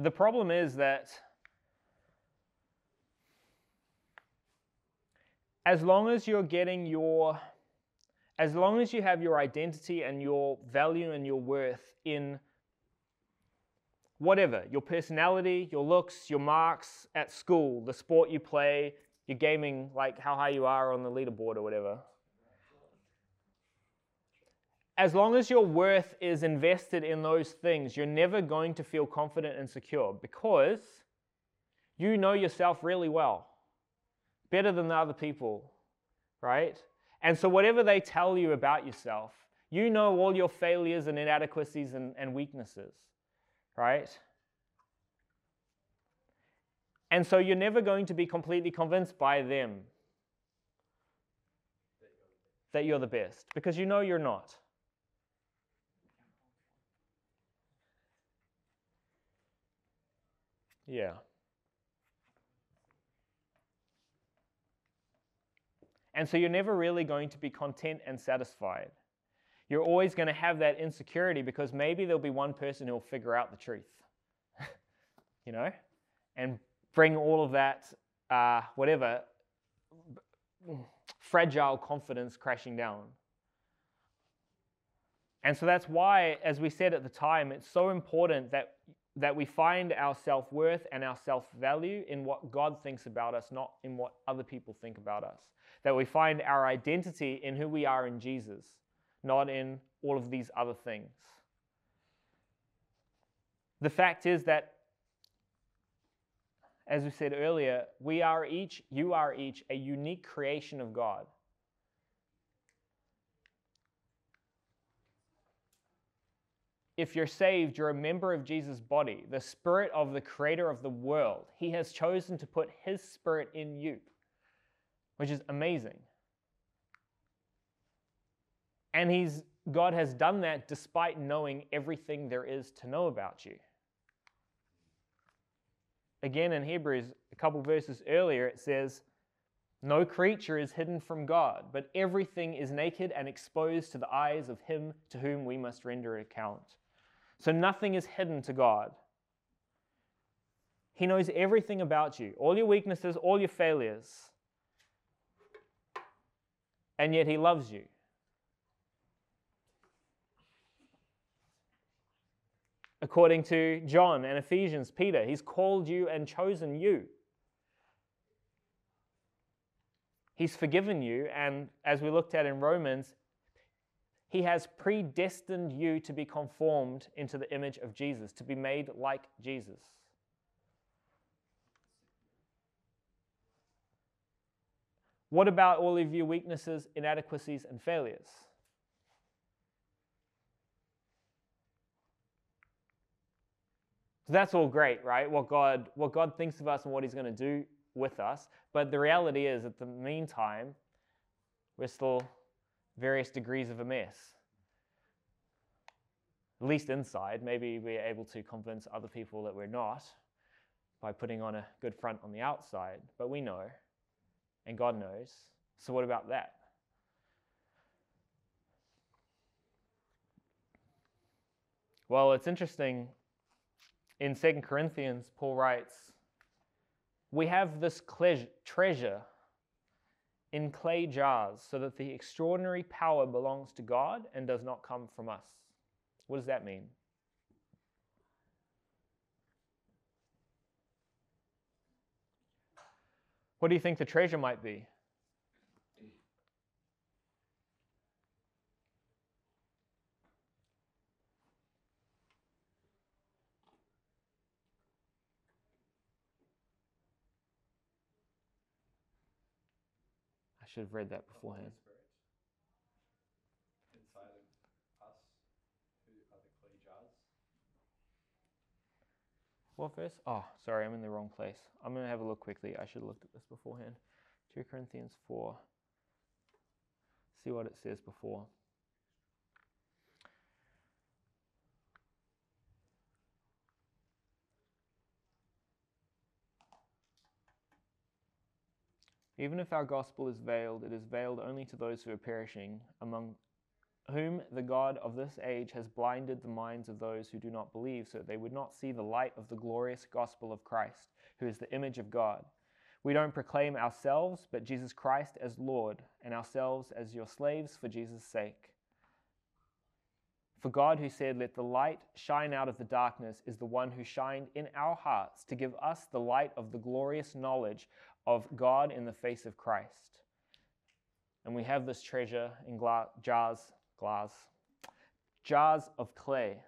The problem is that as long as you're getting your, as long as you have your identity and your value and your worth in whatever your personality, your looks, your marks at school, the sport you play, your gaming, like how high you are on the leaderboard or whatever. As long as your worth is invested in those things, you're never going to feel confident and secure because you know yourself really well better than the other people, right? And so, whatever they tell you about yourself, you know all your failures and inadequacies and, and weaknesses, right? And so, you're never going to be completely convinced by them that you're the best because you know you're not. Yeah. And so you're never really going to be content and satisfied. You're always going to have that insecurity because maybe there'll be one person who'll figure out the truth, you know, and bring all of that, uh, whatever, fragile confidence crashing down. And so that's why, as we said at the time, it's so important that, that we find our self worth and our self value in what God thinks about us, not in what other people think about us that we find our identity in who we are in Jesus, not in all of these other things. The fact is that, as we said earlier, we are each, you are each, a unique creation of God. If you're saved, you're a member of Jesus' body, the spirit of the creator of the world. He has chosen to put his spirit in you which is amazing. And he's God has done that despite knowing everything there is to know about you. Again in Hebrews, a couple verses earlier, it says, No creature is hidden from God, but everything is naked and exposed to the eyes of him to whom we must render account. So nothing is hidden to God. He knows everything about you, all your weaknesses, all your failures and yet He loves you. According to John and Ephesians, Peter, He's called you and chosen you. He's forgiven you, and as we looked at in Romans, He has predestined you to be conformed into the image of Jesus, to be made like Jesus. What about all of your weaknesses, inadequacies, and failures? So that's all great, right? What God, what God thinks of us and what He's going to do with us. But the reality is, at the meantime, we're still various degrees of a mess. At least inside. Maybe we're able to convince other people that we're not by putting on a good front on the outside, but we know and God knows. So, what about that? Well, it's interesting. In 2 Corinthians, Paul writes, We have this treasure in clay jars so that the extraordinary power belongs to God and does not come from us. What does that mean? What do you think the treasure might be? Should have read that beforehand. What verse? Oh, sorry, I'm in the wrong place. I'm going to have a look quickly. I should have looked at this beforehand. 2 Corinthians 4. See what it says before. Even if our gospel is veiled, it is veiled only to those who are perishing, among whom the God of this age has blinded the minds of those who do not believe, so that they would not see the light of the glorious gospel of Christ, who is the image of God. We don't proclaim ourselves, but Jesus Christ as Lord, and ourselves as your slaves for Jesus' sake. For God, who said, Let the light shine out of the darkness, is the one who shined in our hearts to give us the light of the glorious knowledge of God in the face of Christ. And we have this treasure in gla- jars, glass, jars of clay.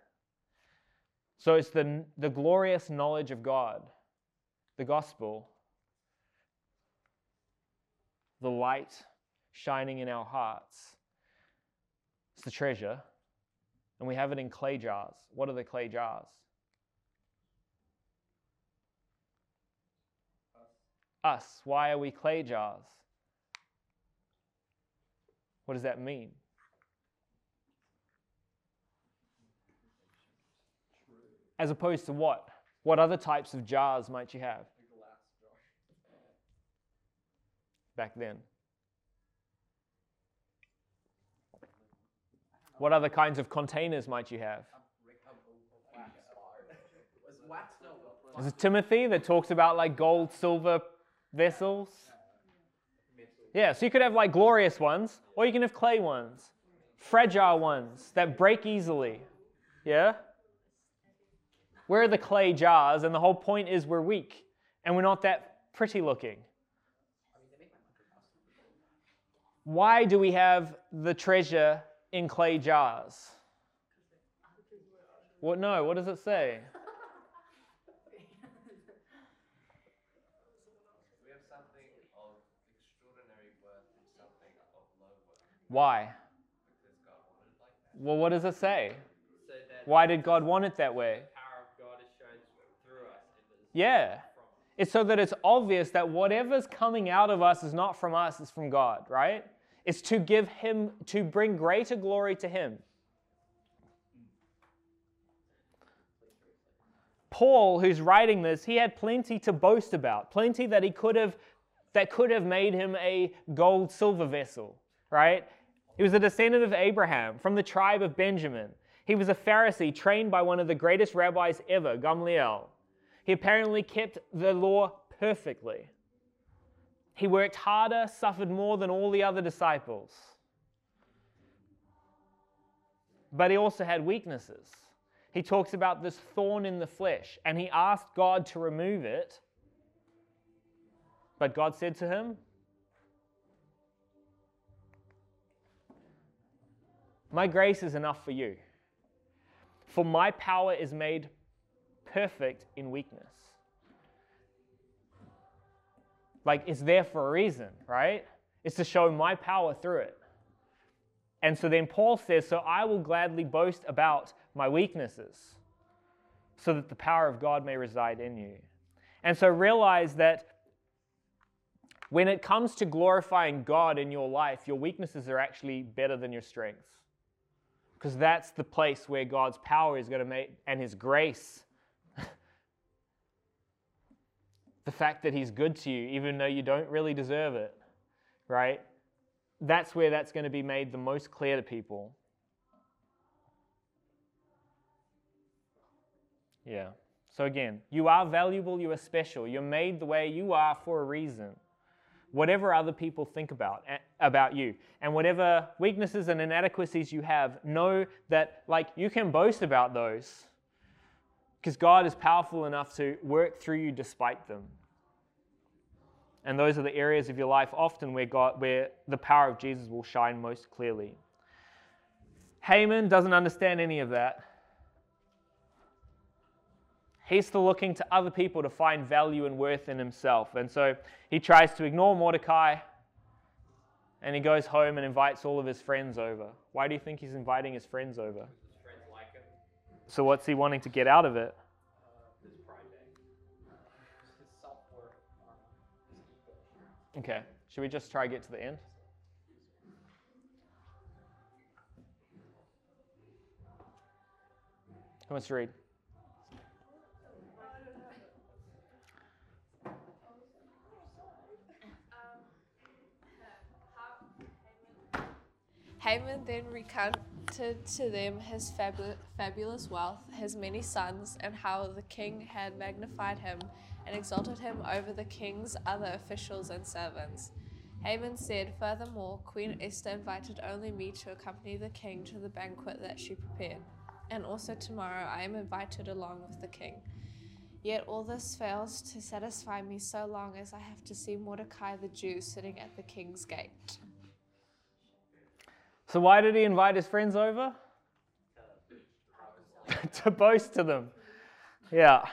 So it's the, the glorious knowledge of God, the gospel, the light shining in our hearts. It's the treasure. And we have it in clay jars. What are the clay jars? Us. Why are we clay jars? What does that mean? As opposed to what? What other types of jars might you have? Back then. What other kinds of containers might you have? Is it Timothy that talks about like gold, silver vessels? Yeah, so you could have like glorious ones, or you can have clay ones, fragile ones that break easily. Yeah? We're the clay jars, and the whole point is we're weak and we're not that pretty looking. Why do we have the treasure in clay jars? What? No, what does it say? We have something of extraordinary worth and something of low worth Why? because God wanted it like that. Well, what does it say? So Why did God want it that way? the power of God is shown through us. It is Yeah. It's so that it's obvious that whatever's coming out of us is not from us, it's from God, right? It's to give Him, to bring greater glory to Him. Paul, who's writing this, he had plenty to boast about, plenty that he could have, that could have made him a gold silver vessel, right? He was a descendant of Abraham from the tribe of Benjamin. He was a Pharisee trained by one of the greatest rabbis ever, Gamliel. He apparently kept the law perfectly. He worked harder, suffered more than all the other disciples. But he also had weaknesses. He talks about this thorn in the flesh, and he asked God to remove it. But God said to him, My grace is enough for you, for my power is made perfect in weakness. Like it's there for a reason, right? It's to show my power through it. And so then Paul says, So I will gladly boast about my weaknesses, so that the power of God may reside in you. And so realize that when it comes to glorifying God in your life, your weaknesses are actually better than your strengths. Because that's the place where God's power is going to make, and His grace the fact that he's good to you, even though you don't really deserve it, right? That's where that's going to be made the most clear to people. Yeah. So again, you are valuable, you are special. You're made the way you are for a reason. Whatever other people think about eh, about you and whatever weaknesses and inadequacies you have know that like you can boast about those because God is powerful enough to work through you despite them. And those are the areas of your life often where God where the power of Jesus will shine most clearly. Haman doesn't understand any of that. He's still looking to other people to find value and worth in himself. And so he tries to ignore Mordecai and he goes home and invites all of his friends over. Why do you think he's inviting his friends over? His friends like him. So, what's he wanting to get out of it? Okay, should we just try to get to the end? Who wants to read? Haman then recounted to them his fabu- fabulous wealth, his many sons, and how the king had magnified him and exalted him over the king's other officials and servants. Haman said, Furthermore, Queen Esther invited only me to accompany the king to the banquet that she prepared, and also tomorrow I am invited along with the king. Yet all this fails to satisfy me so long as I have to see Mordecai the Jew sitting at the king's gate. So, why did he invite his friends over? to boast to them. Yeah.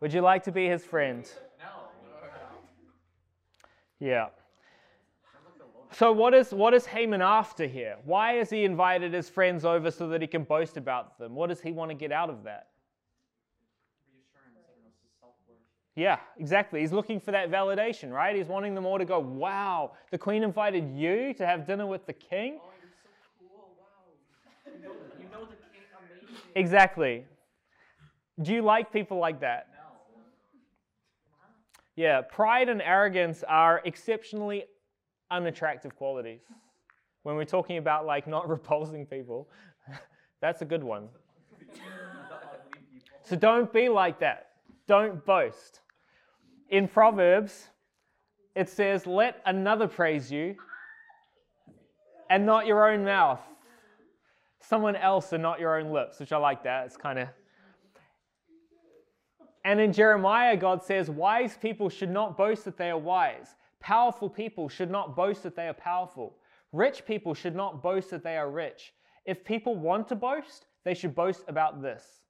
Would you like to be his friend? Yeah. So what is what is Haman after here? Why has he invited his friends over so that he can boast about them? What does he want to get out of that? Reassurance. I don't know. It's his self-worth. Yeah, exactly. He's looking for that validation, right? He's wanting them all to go, "Wow, the queen invited you to have dinner with the king." Oh, you're so cool. Wow. You know, you know the king amazing. Exactly. Do you like people like that? No. Yeah, pride and arrogance are exceptionally unattractive qualities. When we're talking about like not repulsing people, that's a good one. So don't be like that. Don't boast. In Proverbs, it says, Let another praise you and not your own mouth. Someone else and not your own lips, which I like that. It's kind of. And in Jeremiah, God says, Wise people should not boast that they are wise. Powerful people should not boast that they are powerful. Rich people should not boast that they are rich. If people want to boast, they should boast about this.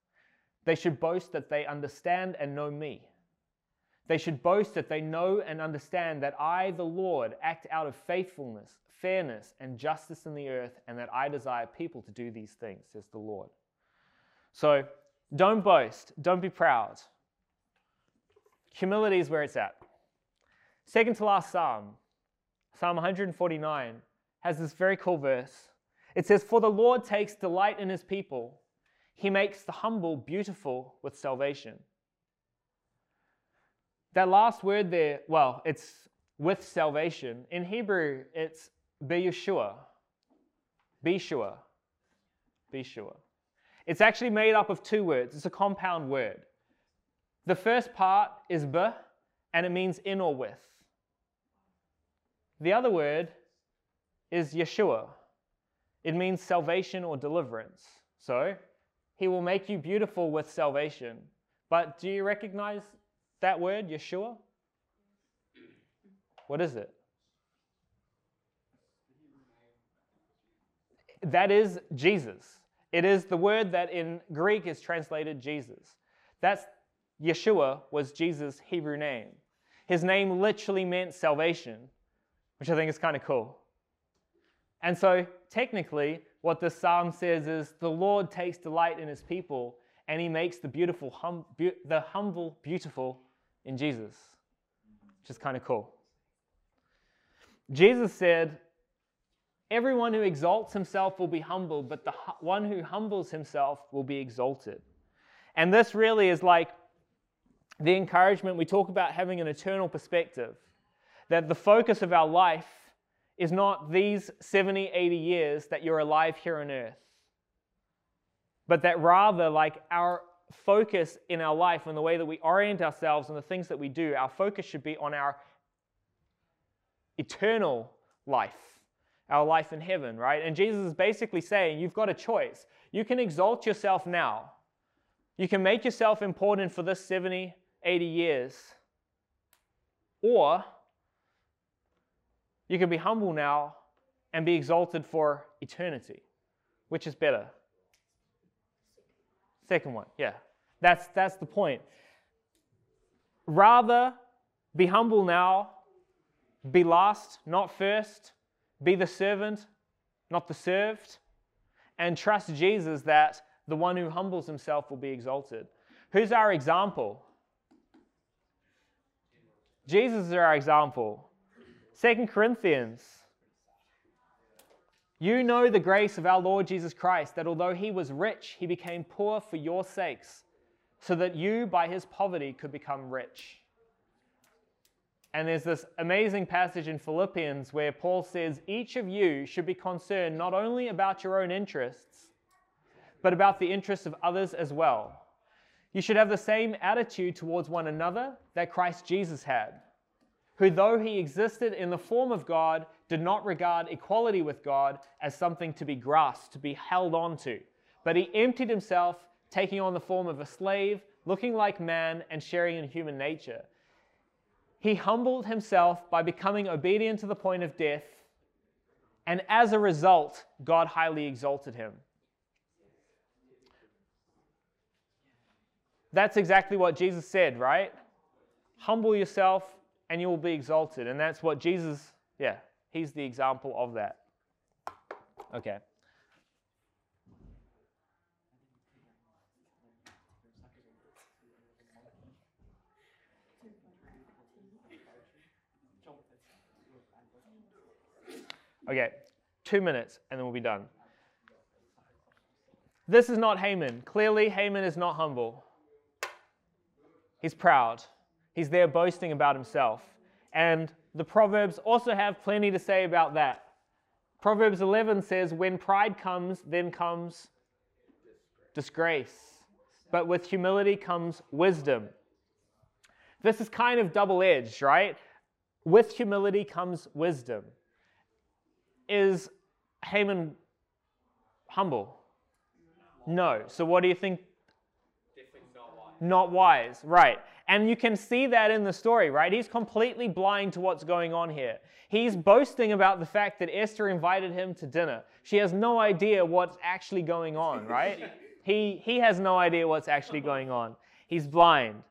They should boast that they understand and know me. They should boast that they know and understand that I, the Lord, act out of faithfulness, fairness, and justice in the earth, and that I desire people to do these things, says the Lord. So don't boast, don't be proud. Humility is where it's at. Second to last Psalm, Psalm 149, has this very cool verse. It says, For the Lord takes delight in his people, he makes the humble beautiful with salvation. That last word there, well, it's with salvation. In Hebrew, it's Beyeshua. Be Beshua. It's actually made up of two words. It's a compound word. The first part is be, and it means in or with. The other word is Yeshua. It means salvation or deliverance. So, he will make you beautiful with salvation. But do you recognize that word, Yeshua? What is it? That is Jesus. It is the word that in Greek is translated Jesus. That's Yeshua was Jesus' Hebrew name. His name literally meant salvation, which I think is kind of cool. And so, technically, what this psalm says is the Lord takes delight in his people and he makes the beautiful hum, bu- the humble beautiful in Jesus, which is kind of cool. Jesus said, Everyone who exalts himself will be humbled, but the one who humbles himself will be exalted. And this really is like the encouragement we talk about having an eternal perspective, that the focus of our life is not these 70, 80 years that you're alive here on earth, but that rather, like, our focus in our life and the way that we orient ourselves and the things that we do, our focus should be on our eternal life, our life in heaven, right? And Jesus is basically saying you've got a choice. You can exalt yourself now, you can make yourself important for this 70, 80 years, or you can be humble now and be exalted for eternity. Which is better? Second one, yeah. That's, that's the point. Rather be humble now, be last, not first, be the servant, not the served, and trust Jesus that the one who humbles himself will be exalted. Who's our example? Jesus is our example. Second Corinthians. You know the grace of our Lord Jesus Christ, that although he was rich, he became poor for your sakes, so that you by his poverty could become rich. And there's this amazing passage in Philippians where Paul says, Each of you should be concerned not only about your own interests, but about the interests of others as well. You should have the same attitude towards one another that Christ Jesus had, who, though he existed in the form of God, did not regard equality with God as something to be grasped, to be held on to, but he emptied himself, taking on the form of a slave, looking like man, and sharing in human nature. He humbled himself by becoming obedient to the point of death, and as a result, God highly exalted him. That's exactly what Jesus said, right? Humble yourself and you will be exalted. And that's what Jesus, yeah, he's the example of that. Okay. Okay, two minutes and then we'll be done. This is not Haman. Clearly, Haman is not humble. He's proud. He's there boasting about himself. And the Proverbs also have plenty to say about that. Proverbs 11 says, When pride comes, then comes disgrace. But with humility comes wisdom. This is kind of double edged, right? With humility comes wisdom. Is Haman humble? No. So what do you think? Not wise, right. And you can see that in the story, right? He's completely blind to what's going on here. He's boasting about the fact that Esther invited him to dinner. She has no idea what's actually going on, right? he, he has no idea what's actually going on. He's blind.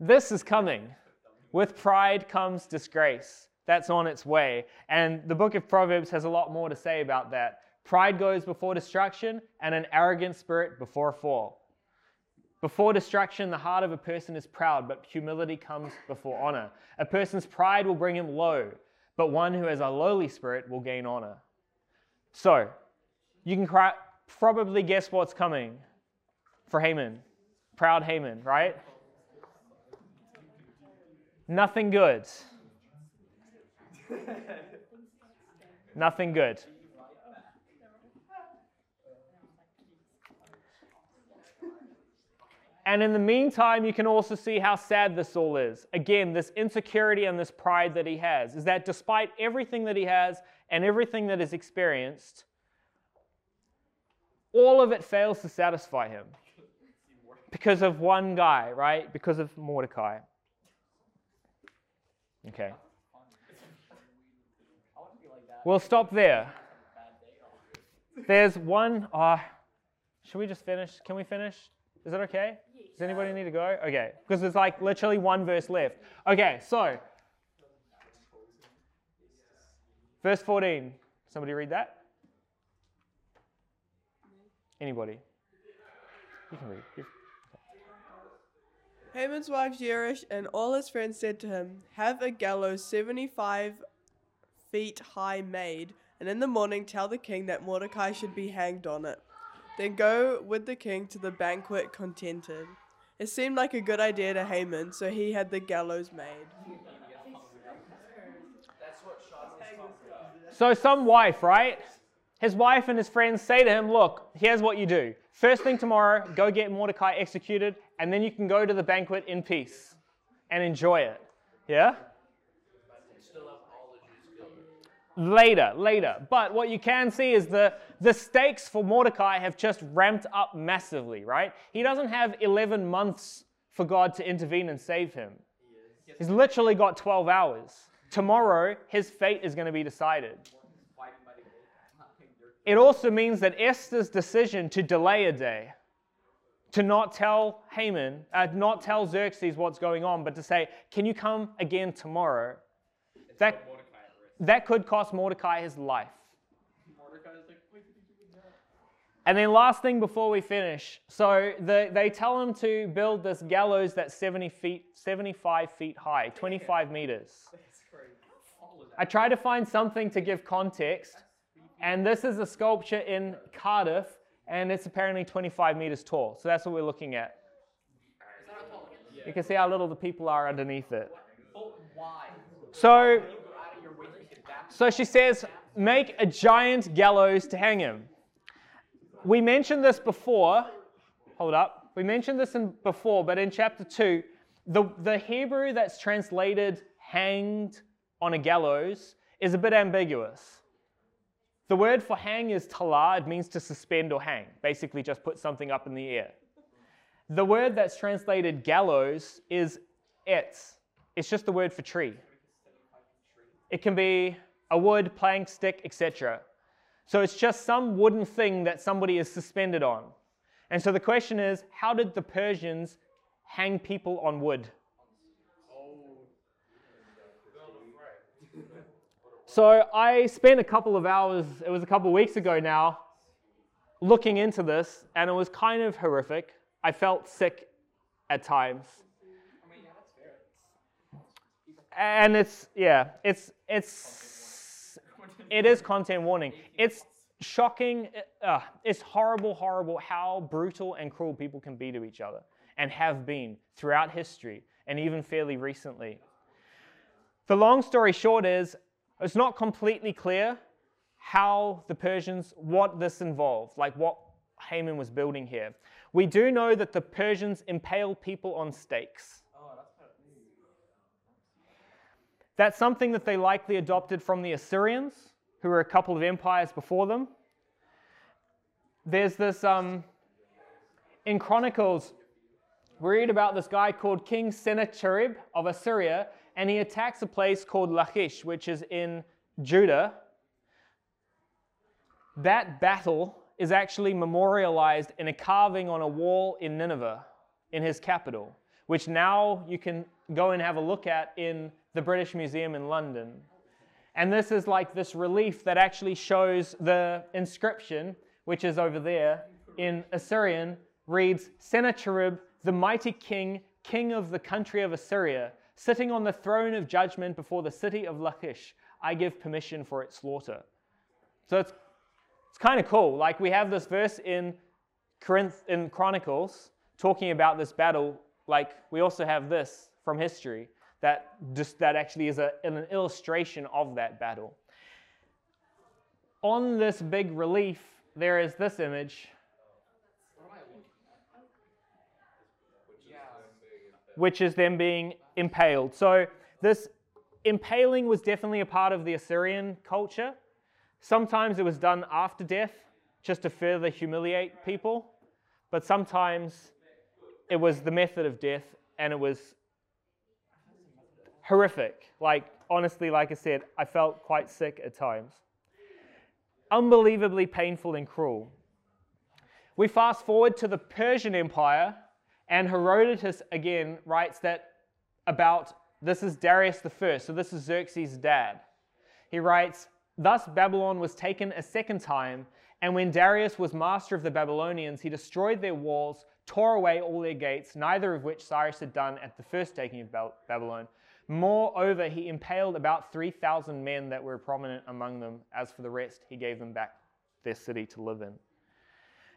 this is coming. With pride comes disgrace. That's on its way. And the book of Proverbs has a lot more to say about that. Pride goes before destruction, and an arrogant spirit before a fall. Before destruction, the heart of a person is proud, but humility comes before honor. A person's pride will bring him low, but one who has a lowly spirit will gain honor. So, you can cry, probably guess what's coming for Haman. Proud Haman, right? Nothing good. Nothing good. And in the meantime, you can also see how sad this all is. Again, this insecurity and this pride that he has is that despite everything that he has and everything that is experienced, all of it fails to satisfy him because of one guy, right? Because of Mordecai. Okay. We'll stop there. There's one. Uh, should we just finish? Can we finish? Is that okay? Does anybody need to go? Okay, because there's like literally one verse left. Okay, so verse 14. Somebody read that? Anybody? You can read. You- Haman's wife Zeresh and all his friends said to him, Have a gallows 75 feet high made, and in the morning tell the king that Mordecai should be hanged on it. Then go with the king to the banquet contented. It seemed like a good idea to Haman, so he had the gallows made. So some wife, right? his wife and his friends say to him, Look, here's what you do. First thing tomorrow, go get Mordecai executed, and then you can go to the banquet in peace and enjoy it. Yeah? Later, later. But what you can see is the, the stakes for Mordecai have just ramped up massively, right? He doesn't have 11 months for God to intervene and save him. He's literally got 12 hours. Tomorrow, his fate is going to be decided. It also means that Esther's decision to delay a day, to not tell Haman, uh, not tell Xerxes what's going on, but to say, Can you come again tomorrow? That, that could cost Mordecai his life. And then, last thing before we finish so the, they tell him to build this gallows that's 70 feet, 75 feet high, 25 meters. I tried to find something to give context, and this is a sculpture in Cardiff, and it's apparently 25 meters tall. So that's what we're looking at. You can see how little the people are underneath it. So, so she says, make a giant gallows to hang him. We mentioned this before. Hold up. We mentioned this in before, but in chapter 2, the, the Hebrew that's translated hanged on a gallows is a bit ambiguous. The word for hang is talah. It means to suspend or hang, basically just put something up in the air. The word that's translated gallows is etz. It's just the word for tree. It can be a wood, plank, stick, etc. So it's just some wooden thing that somebody is suspended on. And so the question is how did the Persians hang people on wood? So I spent a couple of hours, it was a couple of weeks ago now, looking into this, and it was kind of horrific. I felt sick at times. And it's, yeah, it's, it's, it is content warning. It's shocking, uh, it's horrible, horrible how brutal and cruel people can be to each other and have been throughout history and even fairly recently. The long story short is it's not completely clear how the Persians, what this involved, like what Haman was building here. We do know that the Persians impaled people on stakes. That's something that they likely adopted from the Assyrians, who were a couple of empires before them. There's this, um, in Chronicles, we read about this guy called King Sennacherib of Assyria, and he attacks a place called Lachish, which is in Judah. That battle is actually memorialized in a carving on a wall in Nineveh, in his capital, which now you can go and have a look at in the British Museum in London. And this is like this relief that actually shows the inscription, which is over there in Assyrian, reads Sennacherib, the mighty king, king of the country of Assyria, sitting on the throne of judgment before the city of Lachish. I give permission for its slaughter. So it's, it's kind of cool. Like we have this verse in Corinth in Chronicles talking about this battle. Like we also have this from history that just that actually is a, an illustration of that battle. On this big relief, there is this image, which is them being impaled. So this impaling was definitely a part of the Assyrian culture. Sometimes it was done after death, just to further humiliate people, but sometimes it was the method of death, and it was horrific. Like, honestly, like I said, I felt quite sick at times. Unbelievably painful and cruel. We fast forward to the Persian Empire, and Herodotus again writes that about this is Darius first, so this is Xerxes' dad. He writes, Thus Babylon was taken a second time, and when Darius was master of the Babylonians, he destroyed their walls, tore away all their gates, neither of which Cyrus had done at the first taking of Babylon. Moreover, he impaled about 3,000 men that were prominent among them. As for the rest, he gave them back their city to live in.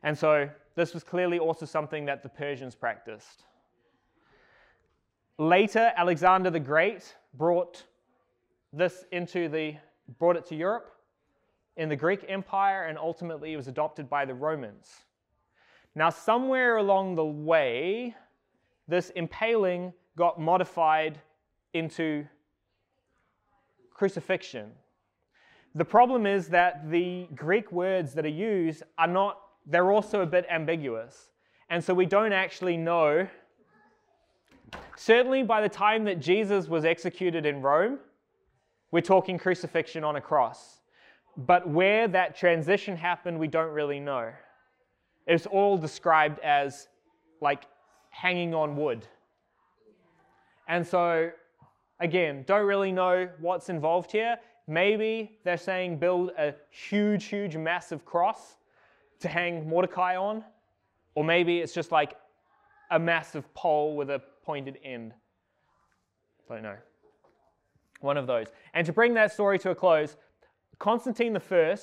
And so, this was clearly also something that the Persians practiced. Later, Alexander the Great brought this into the brought it to Europe, in the Greek Empire and ultimately it was adopted by the Romans. Now, somewhere along the way, this impaling got modified into crucifixion. The problem is that the Greek words that are used are not, they're also a bit ambiguous. And so we don't actually know. Certainly, by the time that Jesus was executed in Rome, we're talking crucifixion on a cross. But where that transition happened, we don't really know. It's all described as like hanging on wood. And so, again, don't really know what's involved here. Maybe they're saying build a huge, huge, massive cross to hang Mordecai on, or maybe it's just like a massive pole with a pointed end. Don't know. One of those. And to bring that story to a close, Constantine I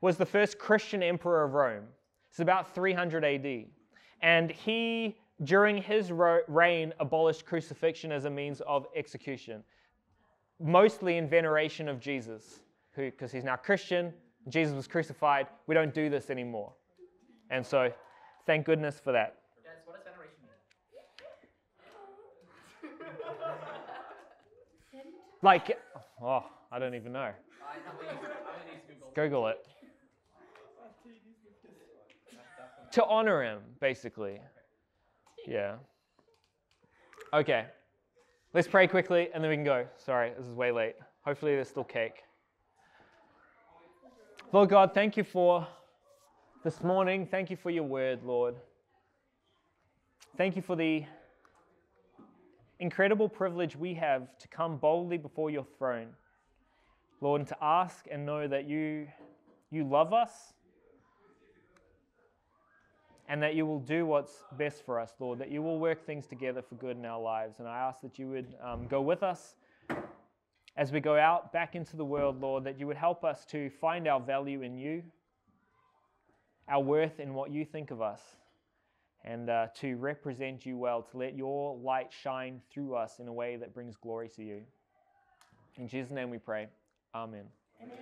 was the first Christian emperor of Rome. It's about 300 AD. And he, during his reign, abolished crucifixion as a means of execution, mostly in veneration of Jesus, because he's now Christian. Jesus was crucified. We don't do this anymore. And so, thank goodness for that. Yes, what does veneration mean? Like, oh, I don't even know. I know, I know these Google. Google it. To honor him, basically. Yeah. Okay. Let's pray quickly and then we can go. Sorry, this is way late. Hopefully, there's still cake. Lord God, thank you for this morning. Thank you for your word, Lord. Thank you for the incredible privilege we have to come boldly before your throne, Lord, and to ask and know that you, you love us and that you will do what's best for us, Lord, that you will work things together for good in our lives. And I ask that you would um, go with us as we go out back into the world, Lord, that you would help us to find our value in you, our worth in what you think of us, and uh, to represent you well, to let your light shine through us in a way that brings glory to you. In Jesus' name we pray. Amen. Amen.